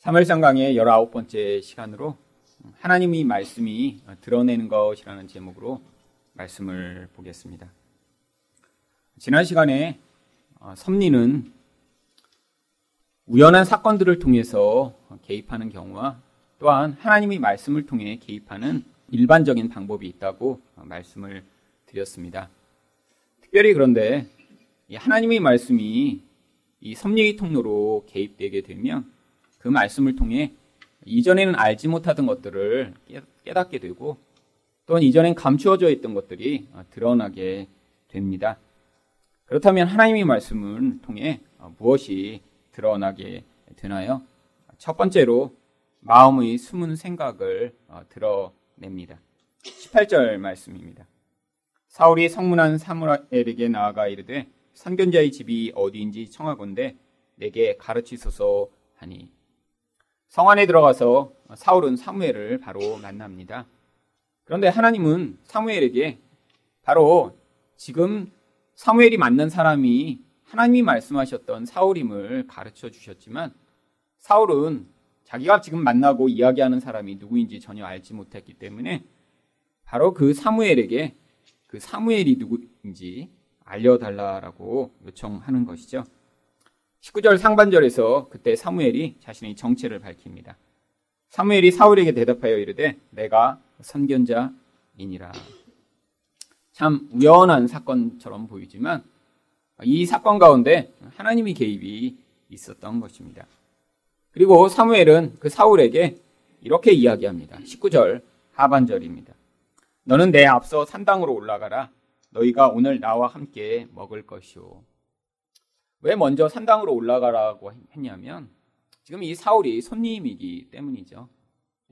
사무엘상 강의 19번째 시간으로 하나님이 말씀이 드러내는 것이라는 제목으로 말씀을 보겠습니다. 지난 시간에 어, 섭리는 우연한 사건들을 통해서 개입하는 경우와 또한 하나님이 말씀을 통해 개입하는 일반적인 방법이 있다고 말씀을 드렸습니다. 특별히 그런데 하나님의 말씀이 이 섭리의 통로로 개입되게 되면 그 말씀을 통해 이전에는 알지 못하던 것들을 깨닫게 되고 또한 이전엔 감추어져 있던 것들이 드러나게 됩니다. 그렇다면 하나님의 말씀을 통해 무엇이 드러나게 되나요? 첫 번째로 마음의 숨은 생각을 드러냅니다. 18절 말씀입니다. 사울이 성문한 사무엘에게 나아가 이르되 선견자의 집이 어디인지 청하건대 내게 가르치소서 하니 성 안에 들어가서 사울은 사무엘을 바로 만납니다. 그런데 하나님은 사무엘에게 바로 지금 사무엘이 만난 사람이 하나님이 말씀하셨던 사울임을 가르쳐 주셨지만 사울은 자기가 지금 만나고 이야기하는 사람이 누구인지 전혀 알지 못했기 때문에 바로 그 사무엘에게 그 사무엘이 누구인지 알려달라라고 요청하는 것이죠. 19절 상반절에서 그때 사무엘이 자신의 정체를 밝힙니다. 사무엘이 사울에게 대답하여 이르되 내가 선견자이니라. 참 우연한 사건처럼 보이지만 이 사건 가운데 하나님의 개입이 있었던 것입니다. 그리고 사무엘은 그 사울에게 이렇게 이야기합니다. 19절 하반절입니다. 너는 내 앞서 산당으로 올라가라. 너희가 오늘 나와 함께 먹을 것이오. 왜 먼저 산당으로 올라가라고 했냐면 지금 이 사울이 손님이기 때문이죠.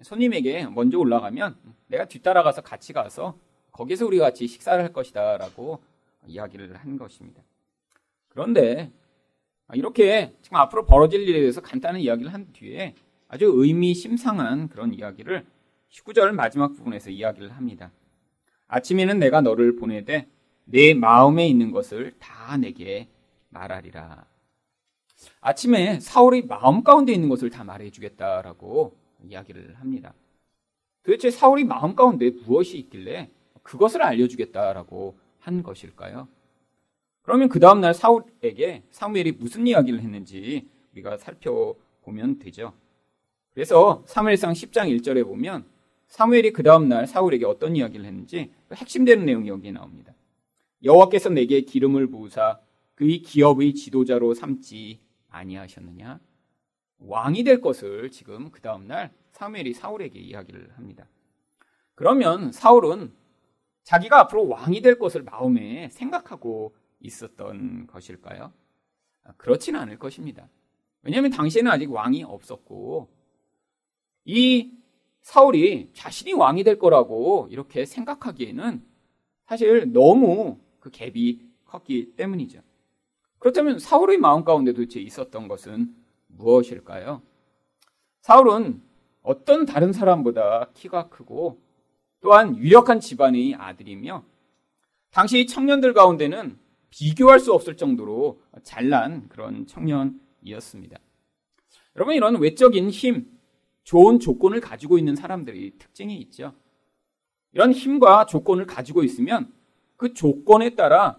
손님에게 먼저 올라가면 내가 뒤따라가서 같이 가서 거기서 우리 같이 식사를 할 것이다라고 이야기를 한 것입니다. 그런데 이렇게 지금 앞으로 벌어질 일에 대해서 간단한 이야기를 한 뒤에 아주 의미심상한 그런 이야기를 19절 마지막 부분에서 이야기를 합니다. 아침에는 내가 너를 보내되 내 마음에 있는 것을 다 내게 말하리라. 아침에 사울이 마음 가운데 있는 것을 다 말해주겠다라고 이야기를 합니다. 도대체 사울이 마음 가운데 무엇이 있길래 그것을 알려주겠다라고 한 것일까요? 그러면 그 다음날 사울에게 사무엘이 무슨 이야기를 했는지 우리가 살펴보면 되죠. 그래서 사무엘상 10장 1절에 보면 사무엘이 그 다음날 사울에게 어떤 이야기를 했는지 핵심되는 내용이 여기에 나옵니다. 여호와께서 내게 기름을 부으사 그의 기업의 지도자로 삼지 아니하셨느냐? 왕이 될 것을 지금 그 다음날 사무엘이 사울에게 이야기를 합니다. 그러면 사울은 자기가 앞으로 왕이 될 것을 마음에 생각하고 있었던 것일까요? 아, 그렇지는 않을 것입니다. 왜냐하면 당시에는 아직 왕이 없었고 이 사울이 자신이 왕이 될 거라고 이렇게 생각하기에는 사실 너무 그 갭이 컸기 때문이죠. 그렇다면 사울의 마음 가운데 도대체 있었던 것은 무엇일까요? 사울은 어떤 다른 사람보다 키가 크고 또한 유력한 집안의 아들이며 당시 청년들 가운데는 비교할 수 없을 정도로 잘난 그런 청년이었습니다. 여러분 이런 외적인 힘, 좋은 조건을 가지고 있는 사람들이 특징이 있죠. 이런 힘과 조건을 가지고 있으면 그 조건에 따라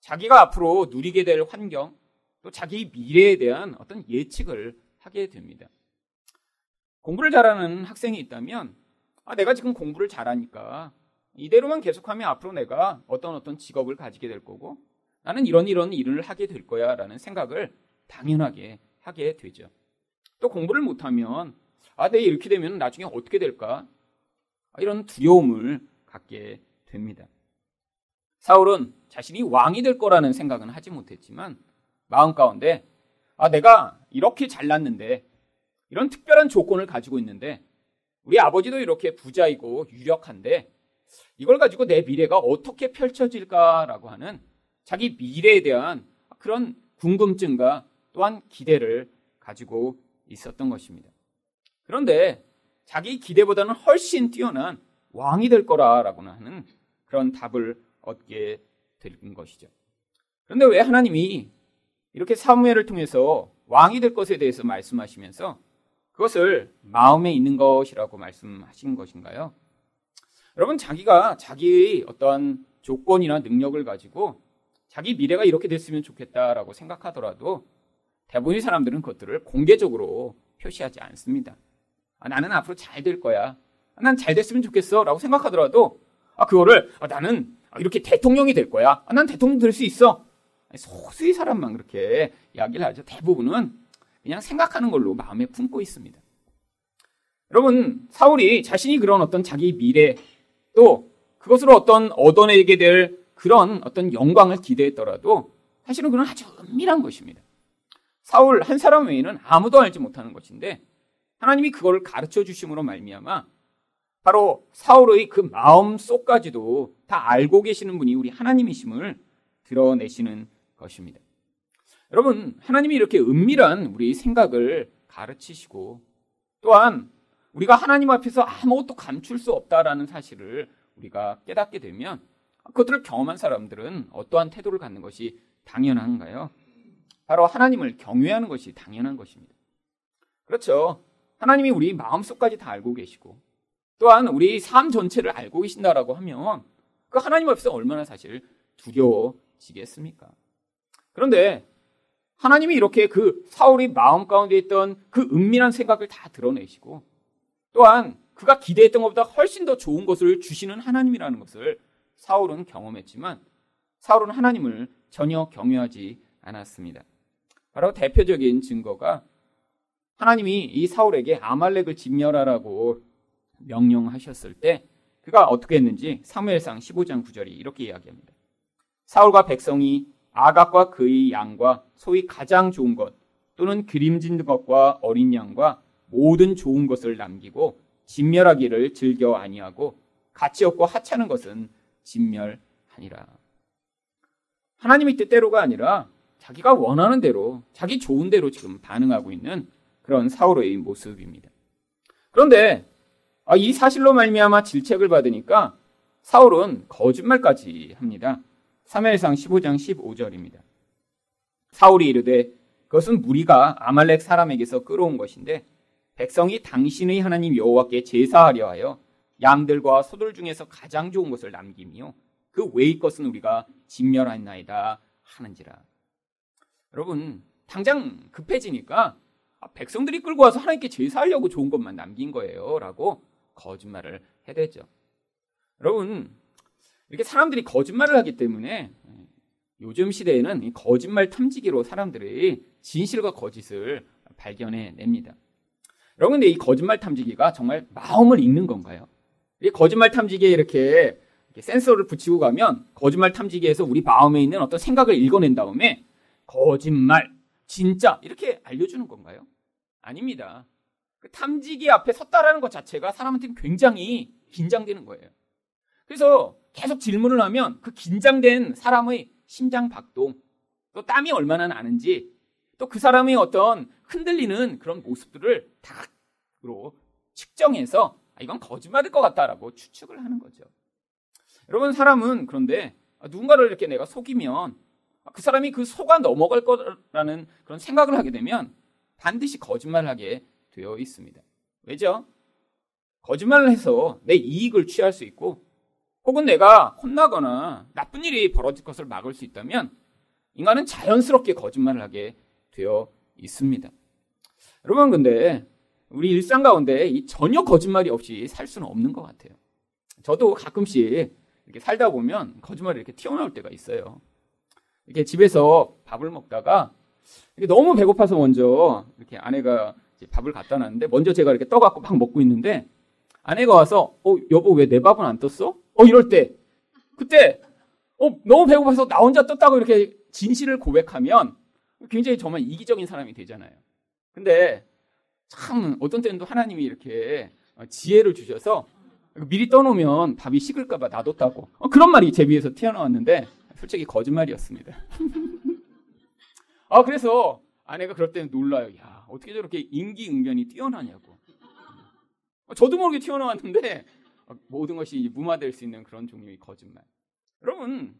자기가 앞으로 누리게 될 환경, 또 자기 미래에 대한 어떤 예측을 하게 됩니다. 공부를 잘하는 학생이 있다면, 아, 내가 지금 공부를 잘하니까 이대로만 계속하면 앞으로 내가 어떤 어떤 직업을 가지게 될 거고, 나는 이런 이런 일을 하게 될 거야 라는 생각을 당연하게 하게 되죠. 또 공부를 못하면, 아, 내가 이렇게 되면 나중에 어떻게 될까? 아, 이런 두려움을 갖게 됩니다. 사울은 자신이 왕이 될 거라는 생각은 하지 못했지만 마음 가운데 아 내가 이렇게 잘났는데 이런 특별한 조건을 가지고 있는데 우리 아버지도 이렇게 부자이고 유력한데 이걸 가지고 내 미래가 어떻게 펼쳐질까라고 하는 자기 미래에 대한 그런 궁금증과 또한 기대를 가지고 있었던 것입니다. 그런데 자기 기대보다는 훨씬 뛰어난 왕이 될 거라라고는 하는 그런 답을 얻게 된 것이죠. 그런데 왜 하나님이 이렇게 사무엘을 통해서 왕이 될 것에 대해서 말씀하시면서 그것을 마음에 있는 것이라고 말씀하신 것인가요? 여러분, 자기가 자기의 어떤 조건이나 능력을 가지고 자기 미래가 이렇게 됐으면 좋겠다라고 생각하더라도 대부분의 사람들은 그것들을 공개적으로 표시하지 않습니다. 아, 나는 앞으로 잘 될 거야. 아, 난잘 됐으면 좋겠어. 라고 생각하더라도, 아, 그거를, 아, 나는 이렇게 대통령이 될 거야. 아, 난 대통령 될 수 있어. 소수의 사람만 그렇게 이야기를 하죠. 대부분은 그냥 생각하는 걸로 마음에 품고 있습니다. 여러분, 사울이 자신이 그런 어떤 자기 미래 또 그것으로 어떤 얻어내게 될 그런 어떤 영광을 기대했더라도 사실은 그건 아주 은밀한 것입니다. 사울 한 사람 외에는 아무도 알지 못하는 것인데 하나님이 그걸 가르쳐 주심으로 말미암아 바로 사울의 그 마음 속까지도 다 알고 계시는 분이 우리 하나님이심을 드러내시는 것입니다. 여러분, 하나님이 이렇게 은밀한 우리 생각을 가르치시고 또한 우리가 하나님 앞에서 아무것도 감출 수 없다라는 사실을 우리가 깨닫게 되면 그것들을 경험한 사람들은 어떠한 태도를 갖는 것이 당연한가요? 바로 하나님을 경외하는 것이 당연한 것입니다. 그렇죠. 하나님이 우리 마음속까지 다 알고 계시고 또한 우리 삶 전체를 알고 계신다라고 하면 그 하나님 앞에서 얼마나 사실 두려워지겠습니까? 그런데 하나님이 이렇게 그 사울이 마음 가운데 있던 그 은밀한 생각을 다 드러내시고 또한 그가 기대했던 것보다 훨씬 더 좋은 것을 주시는 하나님이라는 것을 사울은 경험했지만 사울은 하나님을 전혀 경외하지 않았습니다. 바로 대표적인 증거가 하나님이 이 사울에게 아말렉을 진멸하라고 명령하셨을 때 그가 어떻게 했는지 사무엘상 15장 9절이 이렇게 이야기합니다. 사울과 백성이 아각과 그의 양과 소위 가장 좋은 것 또는 기림진 것과 어린 양과 모든 좋은 것을 남기고 진멸하기를 즐겨 아니하고 가치 없고 하찮은 것은 진멸하니라. 하나님의 뜻대로가 아니라 자기가 원하는 대로 자기 좋은 대로 지금 반응하고 있는 그런 사울의 모습입니다. 그런데 아, 이 사실로 말미암아 질책을 받으니까 사울은 거짓말까지 합니다. 3회상 15장 15절입니다. 사울이 이르되 그것은 무리가 아말렉 사람에게서 끌어온 것인데 백성이 당신의 하나님 여호와께 제사하려 하여 양들과 소들 중에서 가장 좋은 것을 남기며 그 외의 것은 우리가 진멸하나이다 하는지라. 여러분 당장 급해지니까 백성들이 끌고 와서 하나님께 제사하려고 좋은 것만 남긴 거예요라고 거짓말을 해대죠. 여러분, 이렇게 사람들이 거짓말을 하기 때문에 요즘 시대에는 거짓말 탐지기로 사람들이 진실과 거짓을 발견해 냅니다. 여러분, 근데 이 거짓말 탐지기가 정말 마음을 읽는 건가요? 이 거짓말 탐지기에 이렇게 센서를 붙이고 가면 거짓말 탐지기에서 우리 마음에 있는 어떤 생각을 읽어낸 다음에 거짓말, 진짜 이렇게 알려주는 건가요? 아닙니다. 그 탐지기 앞에 섰다라는 것 자체가 사람한테는 굉장히 긴장되는 거예요. 그래서 계속 질문을 하면 그 긴장된 사람의 심장 박동, 또 땀이 얼마나 나는지, 또 그 사람의 어떤 흔들리는 그런 모습들을 다로 측정해서 아, 이건 거짓말일 것 같다라고 추측을 하는 거죠. 여러분 사람은 그런데 누군가를 이렇게 내가 속이면 그 사람이 그 속아 넘어갈 거라는 그런 생각을 하게 되면 반드시 거짓말을 하게 되어 있습니다. 왜죠? 거짓말을 해서 내 이익을 취할 수 있고 혹은 내가 혼나거나 나쁜 일이 벌어질 것을 막을 수 있다면 인간은 자연스럽게 거짓말을 하게 되어 있습니다. 여러분 근데 우리 일상 가운데 이 전혀 거짓말이 없이 살 수는 없는 것 같아요. 저도 가끔씩 이렇게 살다 보면 거짓말이 이렇게 튀어나올 때가 있어요. 이렇게 집에서 밥을 먹다가 너무 배고파서 먼저 이렇게 아내가 밥을 갖다 놨는데 먼저 제가 이렇게 떠갖고 막 먹고 있는데 아내가 와서 어 여보 왜 내 밥은 안 떴어? 어 이럴 때 그때 어 너무 배고파서 나 혼자 떴다고 이렇게 진실을 고백하면 굉장히 정말 이기적인 사람이 되잖아요. 근데 참 어떤 때는 또 하나님이 이렇게 지혜를 주셔서 미리 떠놓으면 밥이 식을까봐 놔뒀다고 어, 그런 말이 제 위에서 튀어나왔는데 솔직히 거짓말이었습니다. 아 그래서 아내가 그럴 때는 놀라요. 야 어떻게 저렇게 인기응변이 뛰어나냐고. 저도 모르게 튀어나왔는데 모든 것이 무마될 수 있는 그런 종류의 거짓말. 여러분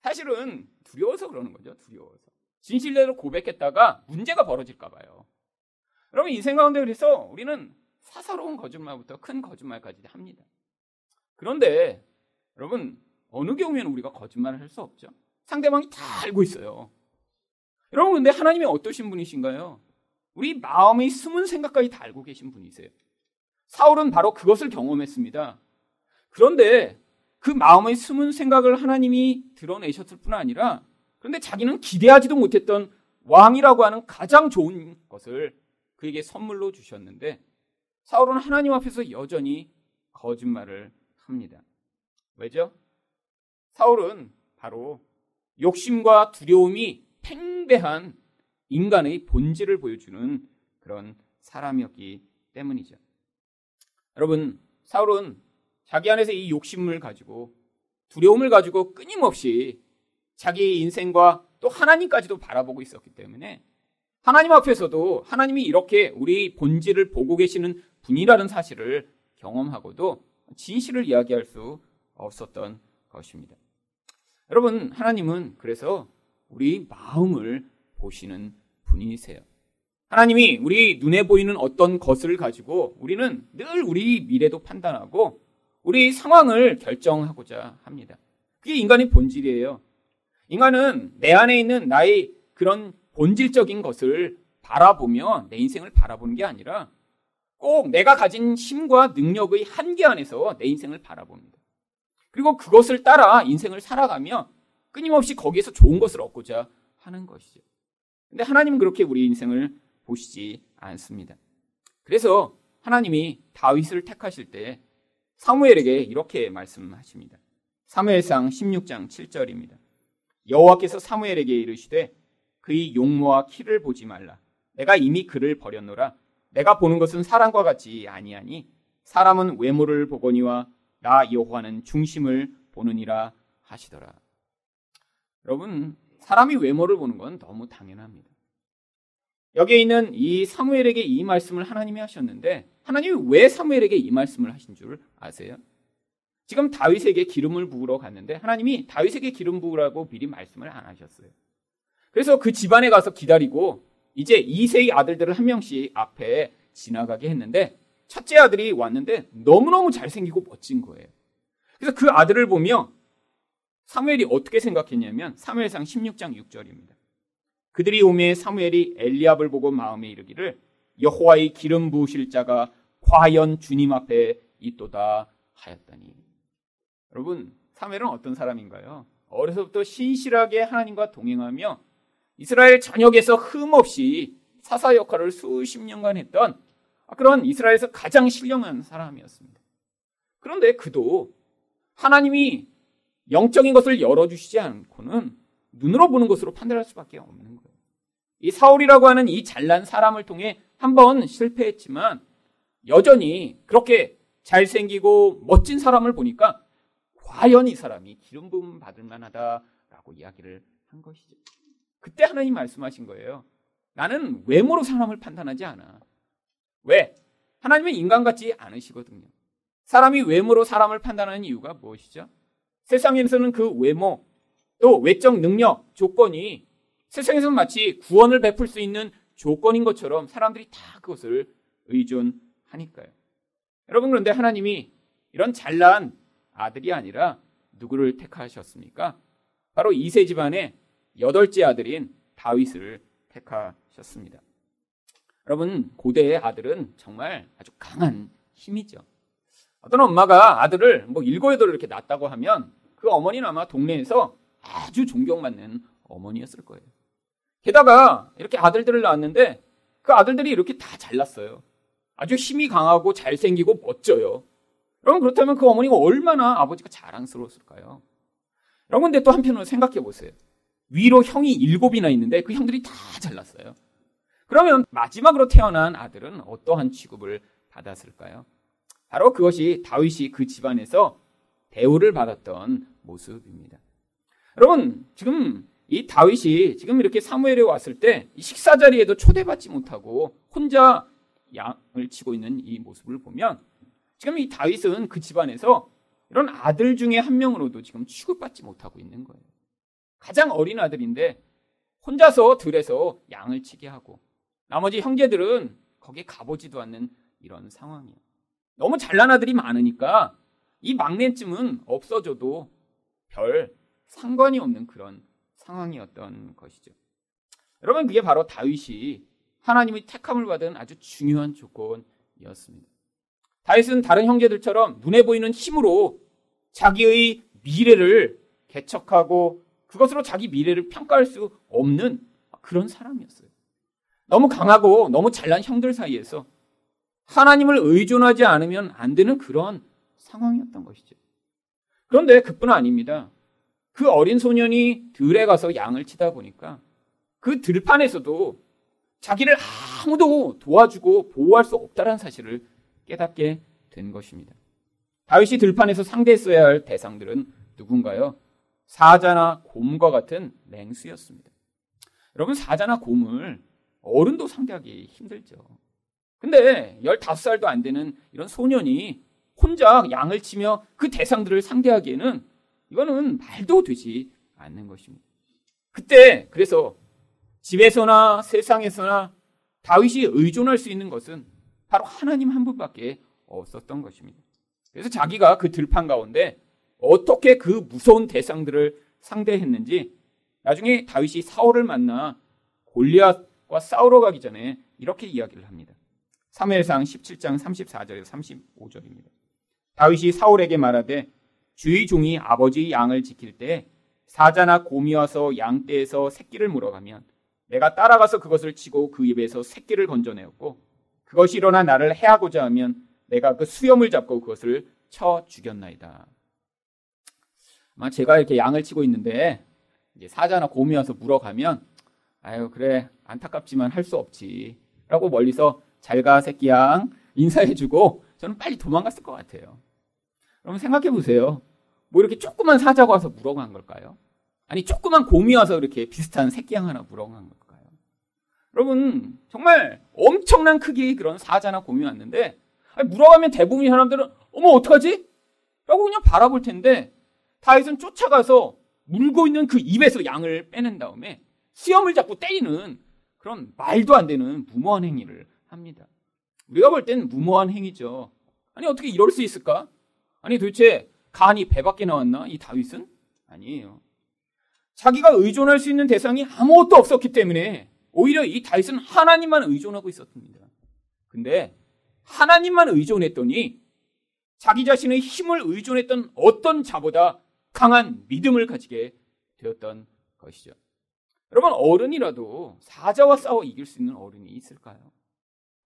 사실은 두려워서 그러는 거죠. 두려워서. 진실대로 고백했다가 문제가 벌어질까 봐요. 여러분 인생 가운데 그래서 우리는 사사로운 거짓말부터 큰 거짓말까지 합니다. 그런데 여러분 어느 경우에는 우리가 거짓말을 할 수 없죠. 상대방이 다 알고 있어요. 여러분 근데 하나님이 어떠신 분이신가요? 우리 마음의 숨은 생각까지 다 알고 계신 분이세요. 사울은 바로 그것을 경험했습니다. 그런데 그 마음의 숨은 생각을 하나님이 드러내셨을 뿐 아니라 그런데 자기는 기대하지도 못했던 왕이라고 하는 가장 좋은 것을 그에게 선물로 주셨는데 사울은 하나님 앞에서 여전히 거짓말을 합니다. 왜죠? 사울은 바로 욕심과 두려움이 팽배한 인간의 본질을 보여주는 그런 사람이었기 때문이죠. 여러분, 사울은 자기 안에서 이 욕심을 가지고 두려움을 가지고 끊임없이 자기 인생과 또 하나님까지도 바라보고 있었기 때문에 하나님 앞에서도 하나님이 이렇게 우리 본질을 보고 계시는 분이라는 사실을 경험하고도 진실을 이야기할 수 없었던 것입니다. 여러분, 하나님은 그래서 우리 마음을 보시는 분이세요. 하나님이 우리 눈에 보이는 어떤 것을 가지고 우리는 늘 우리 미래도 판단하고 우리 상황을 결정하고자 합니다. 그게 인간의 본질이에요. 인간은 내 안에 있는 나의 그런 본질적인 것을 바라보며 내 인생을 바라보는 게 아니라 꼭 내가 가진 힘과 능력의 한계 안에서 내 인생을 바라봅니다. 그리고 그것을 따라 인생을 살아가며 끊임없이 거기에서 좋은 것을 얻고자 하는 것이죠. 근데 하나님은 그렇게 우리 인생을 보시지 않습니다. 그래서 하나님이 다윗을 택하실 때 사무엘에게 이렇게 말씀하십니다. 사무엘상 16장 7절입니다. 여호와께서 사무엘에게 이르시되 그의 용모와 키를 보지 말라. 내가 이미 그를 버렸노라. 내가 보는 것은 사람과 같지 아니하니 사람은 외모를 보거니와 나 여호와는 중심을 보느니라 하시더라. 여러분 사람이 외모를 보는 건 너무 당연합니다. 여기에 있는 이 사무엘에게 이 말씀을 하나님이 하셨는데 하나님이 왜 사무엘에게 이 말씀을 하신 줄 아세요? 지금 다윗에게 기름을 부으러 갔는데 하나님이 다윗에게 기름 부으라고 미리 말씀을 안 하셨어요. 그래서 그 집안에 가서 기다리고 이제 이세의 아들들을 한 명씩 앞에 지나가게 했는데 첫째 아들이 왔는데 너무너무 잘생기고 멋진 거예요. 그래서 그 아들을 보며 사무엘이 어떻게 생각했냐면 사무엘상 16장 6절입니다. 그들이 오매 사무엘이 엘리압을 보고 마음에 이르기를 여호와의 기름 부으실 자가 과연 주님 앞에 있도다 하였다니. 여러분, 사무엘은 어떤 사람인가요? 어려서부터 신실하게 하나님과 동행하며 이스라엘 전역에서 흠없이 사사 역할을 수십 년간 했던 그런 이스라엘에서 가장 신령한 사람이었습니다. 그런데 그도 하나님이 영적인 것을 열어주시지 않고는 눈으로 보는 것으로 판단할 수밖에 없는 거예요. 이 사울이라고 하는 이 잘난 사람을 통해 한번 실패했지만 여전히 그렇게 잘생기고 멋진 사람을 보니까 과연 이 사람이 기름 부음 받을 만하다라고 이야기를 한 것이죠. 그때 하나님 말씀하신 거예요. 나는 외모로 사람을 판단하지 않아. 왜? 하나님은 인간 같지 않으시거든요. 사람이 외모로 사람을 판단하는 이유가 무엇이죠? 세상에서는 그 외모, 또 외적 능력, 조건이 세상에서는 마치 구원을 베풀 수 있는 조건인 것처럼 사람들이 다 그것을 의존하니까요. 여러분 그런데 하나님이 이런 잘난 아들이 아니라 누구를 택하셨습니까? 바로 이세 집안의 여덟째 아들인 다윗을 택하셨습니다. 여러분 고대의 아들은 정말 아주 강한 힘이죠. 어떤 엄마가 아들을 뭐 일곱 여덟 이렇게 낳았다고 하면 그 어머니는 아마 동네에서 아주 존경받는 어머니였을 거예요. 게다가 이렇게 아들들을 낳았는데 그 아들들이 이렇게 다 잘났어요. 아주 힘이 강하고 잘생기고 멋져요. 여러분 그렇다면 그 어머니가 얼마나 아버지가 자랑스러웠을까요? 여러분 근데 또 한편으로 생각해 보세요. 위로 형이 일곱이나 있는데 그 형들이 다 잘났어요. 그러면 마지막으로 태어난 아들은 어떠한 취급을 받았을까요? 바로 그것이 다윗이 그 집안에서 대우를 받았던 모습입니다. 여러분, 지금 이 다윗이 지금 이렇게 사무엘에 왔을 때 식사 자리에도 초대받지 못하고 혼자 양을 치고 있는 이 모습을 보면 지금 이 다윗은 그 집안에서 이런 아들 중에 한 명으로도 지금 취급받지 못하고 있는 거예요. 가장 어린 아들인데 혼자서 들에서 양을 치게 하고 나머지 형제들은 거기에 가보지도 않는 이런 상황이에요. 너무 잘난 아들이 많으니까 이 막내쯤은 없어져도 별 상관이 없는 그런 상황이었던 것이죠. 여러분 그게 바로 다윗이 하나님의 택함을 받은 아주 중요한 조건이었습니다. 다윗은 다른 형제들처럼 눈에 보이는 힘으로 자기의 미래를 개척하고 그것으로 자기 미래를 평가할 수 없는 그런 사람이었어요. 너무 강하고 너무 잘난 형들 사이에서 하나님을 의존하지 않으면 안 되는 그런 상황이었던 것이죠. 그런데 그뿐 아닙니다. 그 어린 소년이 들에 가서 양을 치다 보니까 그 들판에서도 자기를 아무도 도와주고 보호할 수 없다는 사실을 깨닫게 된 것입니다. 다윗이 들판에서 상대했어야 할 대상들은 누군가요? 사자나 곰과 같은 맹수였습니다. 여러분 사자나 곰을 어른도 상대하기 힘들죠. 근데 15살도 안 되는 이런 소년이 혼자 양을 치며 그 대상들을 상대하기에는 이거는 말도 되지 않는 것입니다. 그때 그래서 집에서나 세상에서나 다윗이 의존할 수 있는 것은 바로 하나님 한 분밖에 없었던 것입니다. 그래서 자기가 그 들판 가운데 어떻게 그 무서운 대상들을 상대했는지 나중에 다윗이 사울을 만나 골리앗과 싸우러 가기 전에 이렇게 이야기를 합니다. 3회상 17장 34절에서 35절입니다. 다윗이 사울에게 말하되 주의 종이 아버지 양을 지킬 때 사자나 곰이 와서 양떼에서 새끼를 물어가면 내가 따라가서 그것을 치고 그 입에서 새끼를 건져내었고 그것이 일어나 나를 해하고자 하면 내가 그 수염을 잡고 그것을 쳐 죽였나이다. 아마 제가 이렇게 양을 치고 있는데 이제 사자나 곰이 와서 물어가면 아유 그래 안타깝지만 할 수 없지 라고 멀리서 잘가 새끼양 인사해주고 저는 빨리 도망갔을 것 같아요. 그럼 생각해 보세요. 뭐 이렇게 조그만 사자가 와서 물어간 걸까요? 아니 조그만 곰이 와서 이렇게 비슷한 새끼양 하나 물어간 걸까요? 여러분 정말 엄청난 크기의 그런 사자나 곰이 왔는데 물어가면 대부분의 사람들은 어머 어떡하지? 라고 그냥 바라볼 텐데 다윗은 쫓아가서 물고 있는 그 입에서 양을 빼낸 다음에 수염을 잡고 때리는 그런 말도 안 되는 무모한 행위를 합니다. 우리가 볼 땐 무모한 행위죠. 아니 어떻게 이럴 수 있을까? 아니 도대체 간이 배 밖에 나왔나? 이 다윗은? 아니에요. 자기가 의존할 수 있는 대상이 아무것도 없었기 때문에 오히려 이 다윗은 하나님만 의존하고 있었습니다. 근데 하나님만 의존했더니 자기 자신의 힘을 의존했던 어떤 자보다 강한 믿음을 가지게 되었던 것이죠. 여러분 어른이라도 사자와 싸워 이길 수 있는 어른이 있을까요?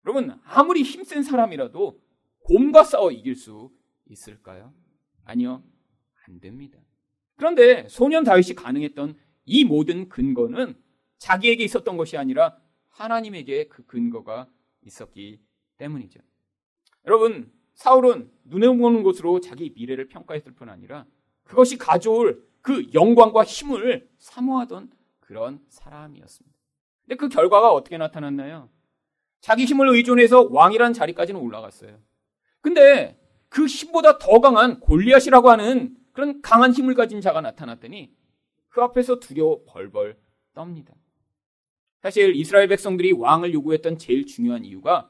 여러분 아무리 힘센 사람이라도 곰과 싸워 이길 수 있을까요? 아니요. 안 됩니다. 그런데 소년 다윗이 가능했던 이 모든 근거는 자기에게 있었던 것이 아니라 하나님에게 그 근거가 있었기 때문이죠. 여러분, 사울은 눈에 보는 것으로 자기 미래를 평가했을 뿐 아니라 그것이 가져올 그 영광과 힘을 사모하던 그런 사람이었습니다. 근데 그 결과가 어떻게 나타났나요? 자기 힘을 의존해서 왕이란 자리까지는 올라갔어요. 근데 그 힘보다 더 강한 골리앗이라고 하는 그런 강한 힘을 가진 자가 나타났더니 그 앞에서 두려워 벌벌 떱니다. 사실 이스라엘 백성들이 왕을 요구했던 제일 중요한 이유가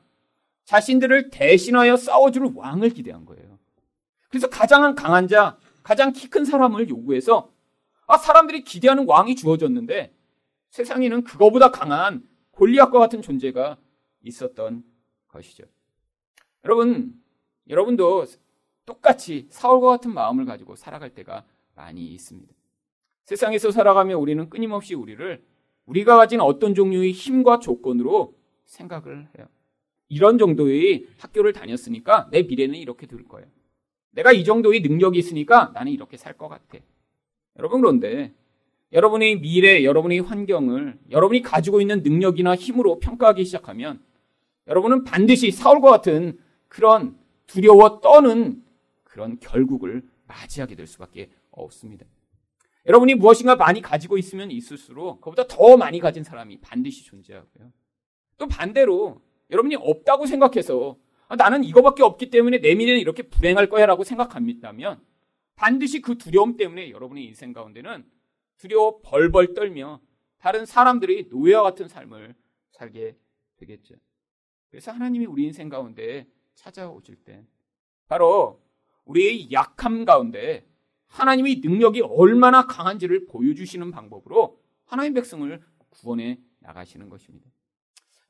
자신들을 대신하여 싸워줄 왕을 기대한 거예요. 그래서 가장 강한 자, 가장 키 큰 사람을 요구해서 아, 사람들이 기대하는 왕이 주어졌는데 세상에는 그거보다 강한 골리앗과 같은 존재가 있었던 것이죠. 여러분, 여러분도 똑같이 사울과 같은 마음을 가지고 살아갈 때가 많이 있습니다. 세상에서 살아가며 우리는 끊임없이 우리를 우리가 가진 어떤 종류의 힘과 조건으로 생각을 해요. 이런 정도의 학교를 다녔으니까 내 미래는 이렇게 될 거예요. 내가 이 정도의 능력이 있으니까 나는 이렇게 살 것 같아. 여러분 그런데 여러분의 미래, 여러분의 환경을 여러분이 가지고 있는 능력이나 힘으로 평가하기 시작하면 여러분은 반드시 사울과 같은 그런 두려워 떠는 그런 결국을 맞이하게 될 수밖에 없습니다. 여러분이 무엇인가 많이 가지고 있으면 있을수록 그보다 더 많이 가진 사람이 반드시 존재하고요. 또 반대로 여러분이 없다고 생각해서 아, 나는 이거밖에 없기 때문에 내 미래는 이렇게 불행할 거야라고 생각합니다면 반드시 그 두려움 때문에 여러분의 인생 가운데는 두려워 벌벌 떨며 다른 사람들이 노예와 같은 삶을 살게 되겠죠. 그래서 하나님이 우리 인생 가운데 찾아오실 때 바로 우리의 약함 가운데 하나님의 능력이 얼마나 강한지를 보여주시는 방법으로 하나님 백성을 구원해 나가시는 것입니다.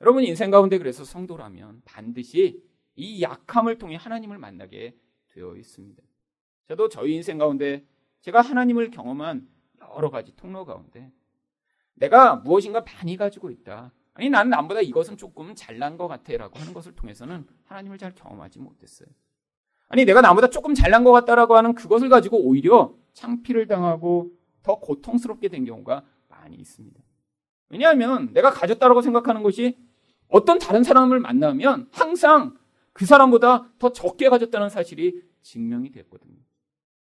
여러분 인생 가운데 그래서 성도라면 반드시 이 약함을 통해 하나님을 만나게 되어 있습니다. 저도 저희 인생 가운데 제가 하나님을 경험한 여러 가지 통로 가운데 내가 무엇인가 많이 가지고 있다. 아니 나는 남보다 이것은 조금 잘난 것 같아라고 하는 것을 통해서는 하나님을 잘 경험하지 못했어요. 아니 내가 나보다 조금 잘난 것 같다라고 하는 그것을 가지고 오히려 창피를 당하고 더 고통스럽게 된 경우가 많이 있습니다. 왜냐하면 내가 가졌다라고 생각하는 것이 어떤 다른 사람을 만나면 항상 그 사람보다 더 적게 가졌다는 사실이 증명이 됐거든요.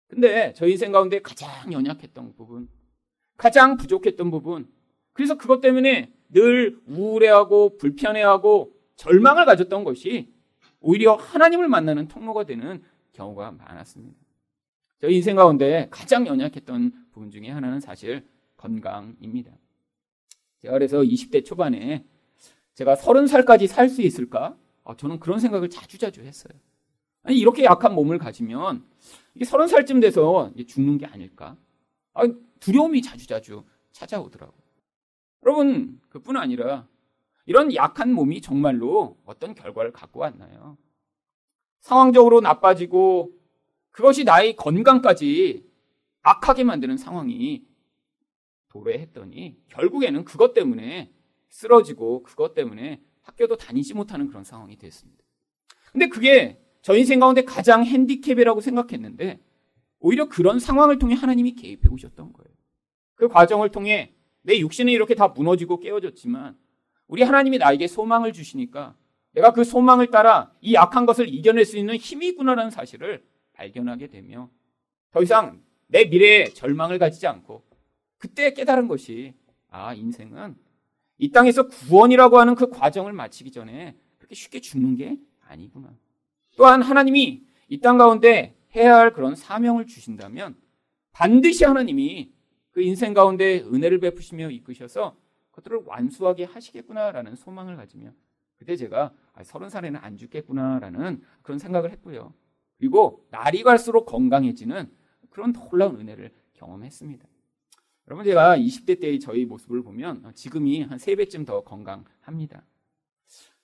근데 저희 인생 가운데 가장 연약했던 부분, 가장 부족했던 부분, 그래서 그것 때문에 늘 우울해하고 불편해하고 절망을 가졌던 것이 오히려 하나님을 만나는 통로가 되는 경우가 많았습니다. 저희 인생 가운데 가장 연약했던 부분 중에 하나는 사실 건강입니다. 제가 그래서 20대 초반에 제가 30살까지 살 수 있을까? 아, 저는 그런 생각을 자주자주 했어요. 아니, 이렇게 약한 몸을 가지면 이게 30살쯤 돼서 죽는 게 아닐까? 아, 두려움이 자주자주 찾아오더라고요. 여러분, 그뿐 아니라 이런 약한 몸이 정말로 어떤 결과를 갖고 왔나요? 상황적으로 나빠지고 그것이 나의 건강까지 악하게 만드는 상황이 도래했더니 결국에는 그것 때문에 쓰러지고 그것 때문에 학교도 다니지 못하는 그런 상황이 됐습니다. 근데 그게 저 인생 가운데 가장 핸디캡이라고 생각했는데 오히려 그런 상황을 통해 하나님이 개입해 오셨던 거예요. 그 과정을 통해 내 육신은 이렇게 다 무너지고 깨어졌지만 우리 하나님이 나에게 소망을 주시니까 내가 그 소망을 따라 이 약한 것을 이겨낼 수 있는 힘이 있구나라는 사실을 발견하게 되며 더 이상 내 미래에 절망을 가지지 않고 그때 깨달은 것이 아 인생은 이 땅에서 구원이라고 하는 그 과정을 마치기 전에 그렇게 쉽게 죽는 게 아니구나. 또한 하나님이 이 땅 가운데 해야 할 그런 사명을 주신다면 반드시 하나님이 그 인생 가운데 은혜를 베푸시며 이끄셔서 그것들을 완수하게 하시겠구나라는 소망을 가지며 그때 제가 아, 서른 살에는 안 죽겠구나라는 그런 생각을 했고요. 그리고 날이 갈수록 건강해지는 그런 놀라운 은혜를 경험했습니다. 여러분 제가 20대 때의 저희 모습을 보면 지금이 한 3배쯤 더 건강합니다.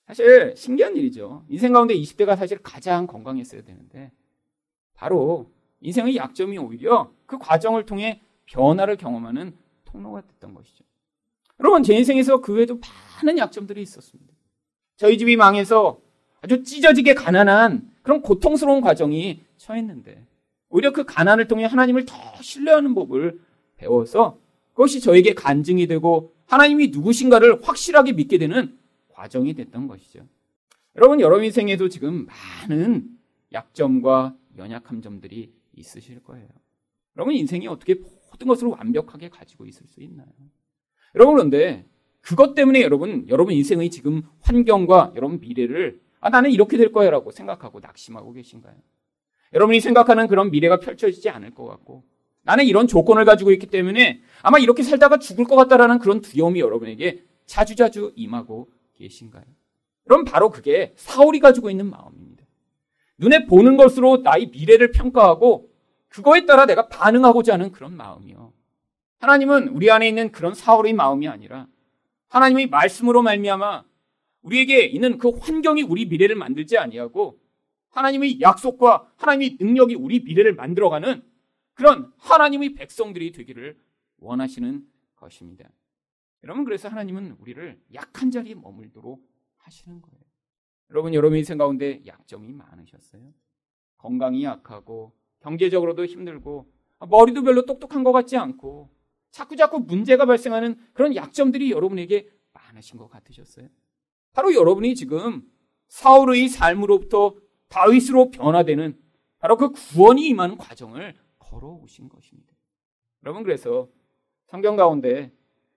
사실 신기한 일이죠. 인생 가운데 20대가 사실 가장 건강했어야 되는데 바로 인생의 약점이 오히려 그 과정을 통해 변화를 경험하는 통로가 됐던 것이죠. 여러분, 제 인생에서 그 외에도 많은 약점들이 있었습니다. 저희 집이 망해서 아주 찢어지게 가난한 그런 고통스러운 과정이 처했는데, 오히려 그 가난을 통해 하나님을 더 신뢰하는 법을 배워서 그것이 저에게 간증이 되고 하나님이 누구신가를 확실하게 믿게 되는 과정이 됐던 것이죠. 여러분, 여러분 인생에도 지금 많은 약점과 연약한 점들이 있으실 거예요. 여러분 인생이 어떻게 모든 것을 완벽하게 가지고 있을 수 있나요? 여러분 그런데 그것 때문에 여러분 여러분 인생의 지금 환경과 여러분 미래를 아 나는 이렇게 될 거야라고 생각하고 낙심하고 계신가요? 여러분이 생각하는 그런 미래가 펼쳐지지 않을 것 같고 나는 이런 조건을 가지고 있기 때문에 아마 이렇게 살다가 죽을 것 같다라는 그런 두려움이 여러분에게 자주자주 임하고 계신가요? 그럼 바로 그게 사울이 가지고 있는 마음입니다. 눈에 보는 것으로 나의 미래를 평가하고 그거에 따라 내가 반응하고자 하는 그런 마음이요. 하나님은 우리 안에 있는 그런 사울의 마음이 아니라 하나님의 말씀으로 말미암아 우리에게 있는 그 환경이 우리 미래를 만들지 아니하고 하나님의 약속과 하나님의 능력이 우리 미래를 만들어가는 그런 하나님의 백성들이 되기를 원하시는 것입니다. 여러분 그래서 하나님은 우리를 약한 자리에 머물도록 하시는 거예요. 여러분 여러분 인생 가운데 약점이 많으셨어요? 건강이 약하고 경제적으로도 힘들고 머리도 별로 똑똑한 것 같지 않고 자꾸 자꾸 문제가 발생하는 그런 약점들이 여러분에게 많으신 것 같으셨어요? 바로 여러분이 지금 사울의 삶으로부터 다윗으로 변화되는 바로 그 구원이 임하는 과정을 걸어오신 것입니다. 여러분 그래서 성경 가운데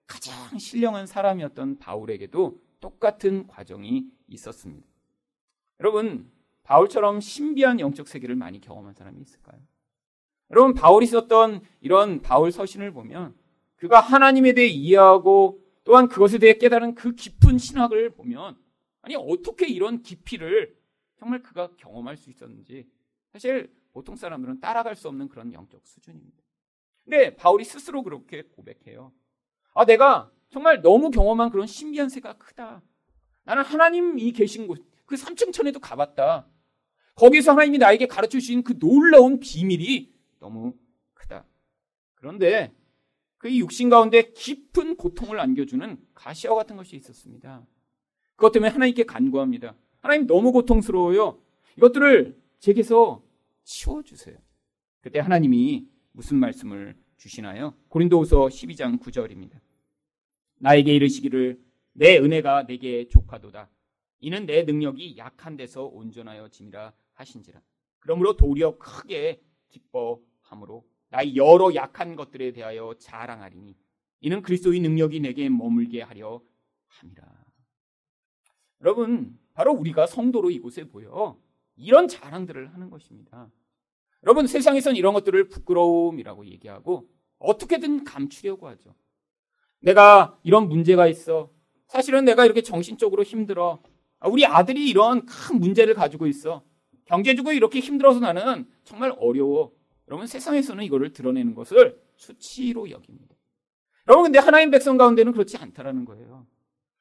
가장 신령한 사람이었던 바울에게도 똑같은 과정이 있었습니다. 여러분 바울처럼 신비한 영적 세계를 많이 경험한 사람이 있을까요? 여러분, 바울이 썼던 이런 바울 서신을 보면 그가 하나님에 대해 이해하고 또한 그것에 대해 깨달은 그 깊은 신학을 보면 아니 어떻게 이런 깊이를 정말 그가 경험할 수 있었는지 사실 보통 사람들은 따라갈 수 없는 그런 영적 수준입니다. 근데 바울이 스스로 그렇게 고백해요. 아, 내가 정말 너무 경험한 그런 신비한 새가 크다. 나는 하나님이 계신 곳, 그 삼층천에도 가봤다. 거기서 하나님이 나에게 가르쳐 주신 그 놀라운 비밀이 너무 크다. 그런데 그 육신 가운데 깊은 고통을 안겨주는 가시와 같은 것이 있었습니다. 그것 때문에 하나님께 간구합니다. 하나님 너무 고통스러워요. 이것들을 제게서 치워주세요. 그때 하나님이 무슨 말씀을 주시나요? 고린도후서 12장 9절입니다. 나에게 이르시기를 내 은혜가 내게 족하도다. 이는 내 능력이 약한 데서 온전하여 짐이라 하신지라. 그러므로 도리어 크게 기뻐함으로 나의 여러 약한 것들에 대하여 자랑하리니 이는 그리스도의 능력이 내게 머물게 하려 함이라. 여러분, 바로 우리가 성도로 이곳에 보여 이런 자랑들을 하는 것입니다. 여러분, 세상에선 이런 것들을 부끄러움이라고 얘기하고 어떻게든 감추려고 하죠. 내가 이런 문제가 있어. 사실은 내가 이렇게 정신적으로 힘들어. 우리 아들이 이런 큰 문제를 가지고 있어. 경제적으로 이렇게 힘들어서 나는 정말 어려워. 여러분 세상에서는 이거를 드러내는 것을 수치로 여깁니다. 여러분 근데 하나님 백성 가운데는 그렇지 않다라는 거예요.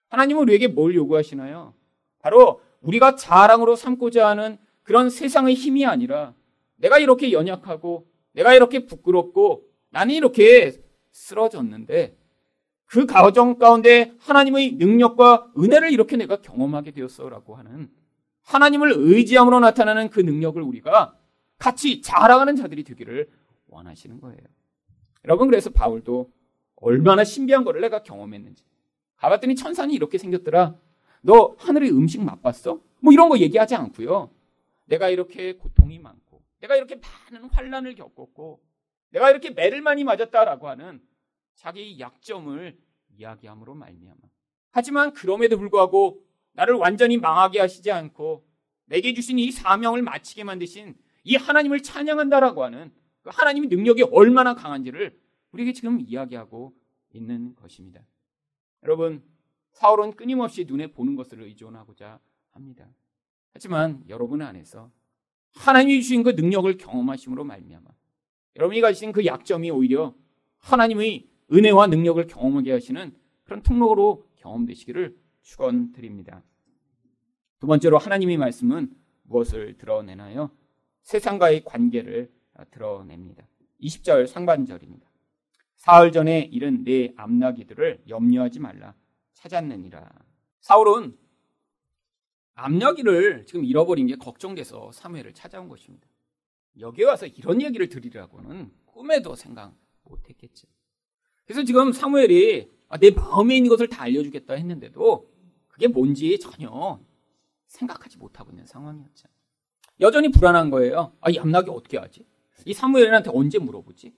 하나님은 우리에게 뭘 요구하시나요? 바로 우리가 자랑으로 삼고자 하는 그런 세상의 힘이 아니라 내가 이렇게 연약하고 내가 이렇게 부끄럽고 나는 이렇게 쓰러졌는데 그 가정 가운데 하나님의 능력과 은혜를 이렇게 내가 경험하게 되었어라고 하는 하나님을 의지함으로 나타나는 그 능력을 우리가 같이 자랑하는 자들이 되기를 원하시는 거예요. 여러분 그래서 바울도 얼마나 신비한 거를 내가 경험했는지 가봤더니 천사는 이렇게 생겼더라. 너 하늘의 음식 맛봤어? 뭐 이런 거 얘기하지 않고요. 내가 이렇게 고통이 많고 내가 이렇게 많은 환란을 겪었고 내가 이렇게 매를 많이 맞았다라고 하는 자기 약점을 이야기함으로 말미암아. 하지만 그럼에도 불구하고 나를 완전히 망하게 하시지 않고 내게 주신 이 사명을 마치게 만드신 이 하나님을 찬양한다라고 하는 그 하나님의 능력이 얼마나 강한지를 우리에게 지금 이야기하고 있는 것입니다. 여러분, 사울은 끊임없이 눈에 보는 것을 의존하고자 합니다. 하지만 여러분 안에서 하나님이 주신 그 능력을 경험하심으로 말미암아 여러분이 가지신 그 약점이 오히려 하나님의 은혜와 능력을 경험하게 하시는 그런 통로로 경험되시기를 축원드립니다. 두 번째로 하나님의 말씀은 무엇을 드러내나요? 세상과의 관계를 드러냅니다. 20절 상반절입니다. 사흘 전에 이른 내 암나기들을 염려하지 말라 찾았느니라. 사울은 암나기를 지금 잃어버린 게 걱정돼서 사무엘을 찾아온 것입니다. 여기에 와서 이런 얘기를 드리라고는 꿈에도 생각 못했겠죠. 그래서 지금 사무엘이 아, 내 마음에 있는 것을 다 알려주겠다 했는데도 그게 뭔지 전혀 생각하지 못하고 있는 상황이었죠. 여전히 불안한 거예요. 아, 이 암낙이 어떻게 하지? 이 사무엘한테 언제 물어보지?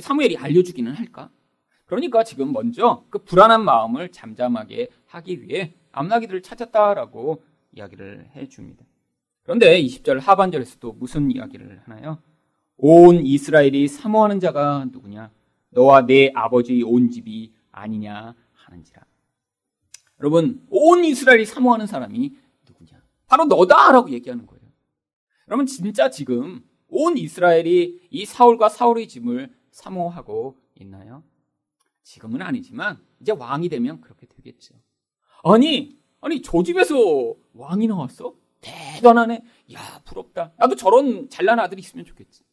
사무엘이 알려주기는 할까? 그러니까 지금 먼저 그 불안한 마음을 잠잠하게 하기 위해 암나기들을 찾았다라고 이야기를 해줍니다. 그런데 20절 하반절에서도 무슨 이야기를 하나요? 온 이스라엘이 사모하는 자가 누구냐? 너와 내 아버지 온 집이 아니냐 하는지라. 여러분, 온 이스라엘이 사모하는 사람이 누구냐? 바로 너다라고 얘기하는 거예요. 여러분, 진짜 지금 온 이스라엘이 이 사울과 사울의 짐을 사모하고 있나요? 지금은 아니지만 이제 왕이 되면 그렇게 되겠죠. 아니, 아니 저 집에서 왕이 나왔어? 대단하네. 야, 부럽다. 나도 저런 잘난 아들이 있으면 좋겠지.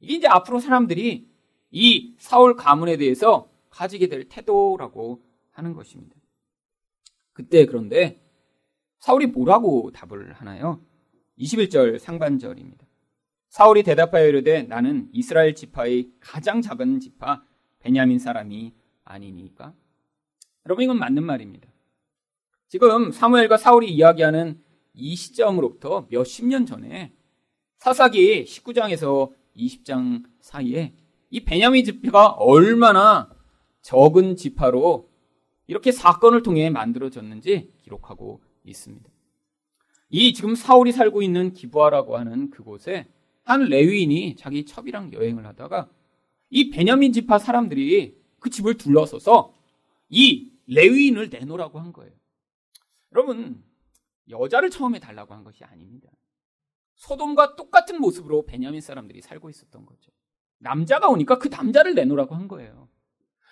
이게 이제 앞으로 사람들이 이 사울 가문에 대해서 가지게 될 태도라고 하는 것입니다. 그때 그런데 사울이 뭐라고 답을 하나요? 21절 상반절입니다. 사울이 대답하여 이르되 나는 이스라엘 지파의 가장 작은 지파 베냐민 사람이 아니니까. 여러분 이건 맞는 말입니다. 지금 사무엘과 사울이 이야기하는 이 시점으로부터 몇십 년 전에 사사기 19장에서 20장 사이에 이 베냐민 지파가 얼마나 적은 지파로 이렇게 사건을 통해 만들어졌는지 기록하고 있습니다. 이 지금 사울이 살고 있는 기부하라고 하는 그곳에 한 레위인이 자기 첩이랑 여행을 하다가 이 베냐민 지파 사람들이 그 집을 둘러서서 이 레위인을 내놓으라고 한 거예요. 여러분, 여자를 처음에 달라고 한 것이 아닙니다. 소돔과 똑같은 모습으로 베냐민 사람들이 살고 있었던 거죠. 남자가 오니까 그 남자를 내놓으라고 한 거예요.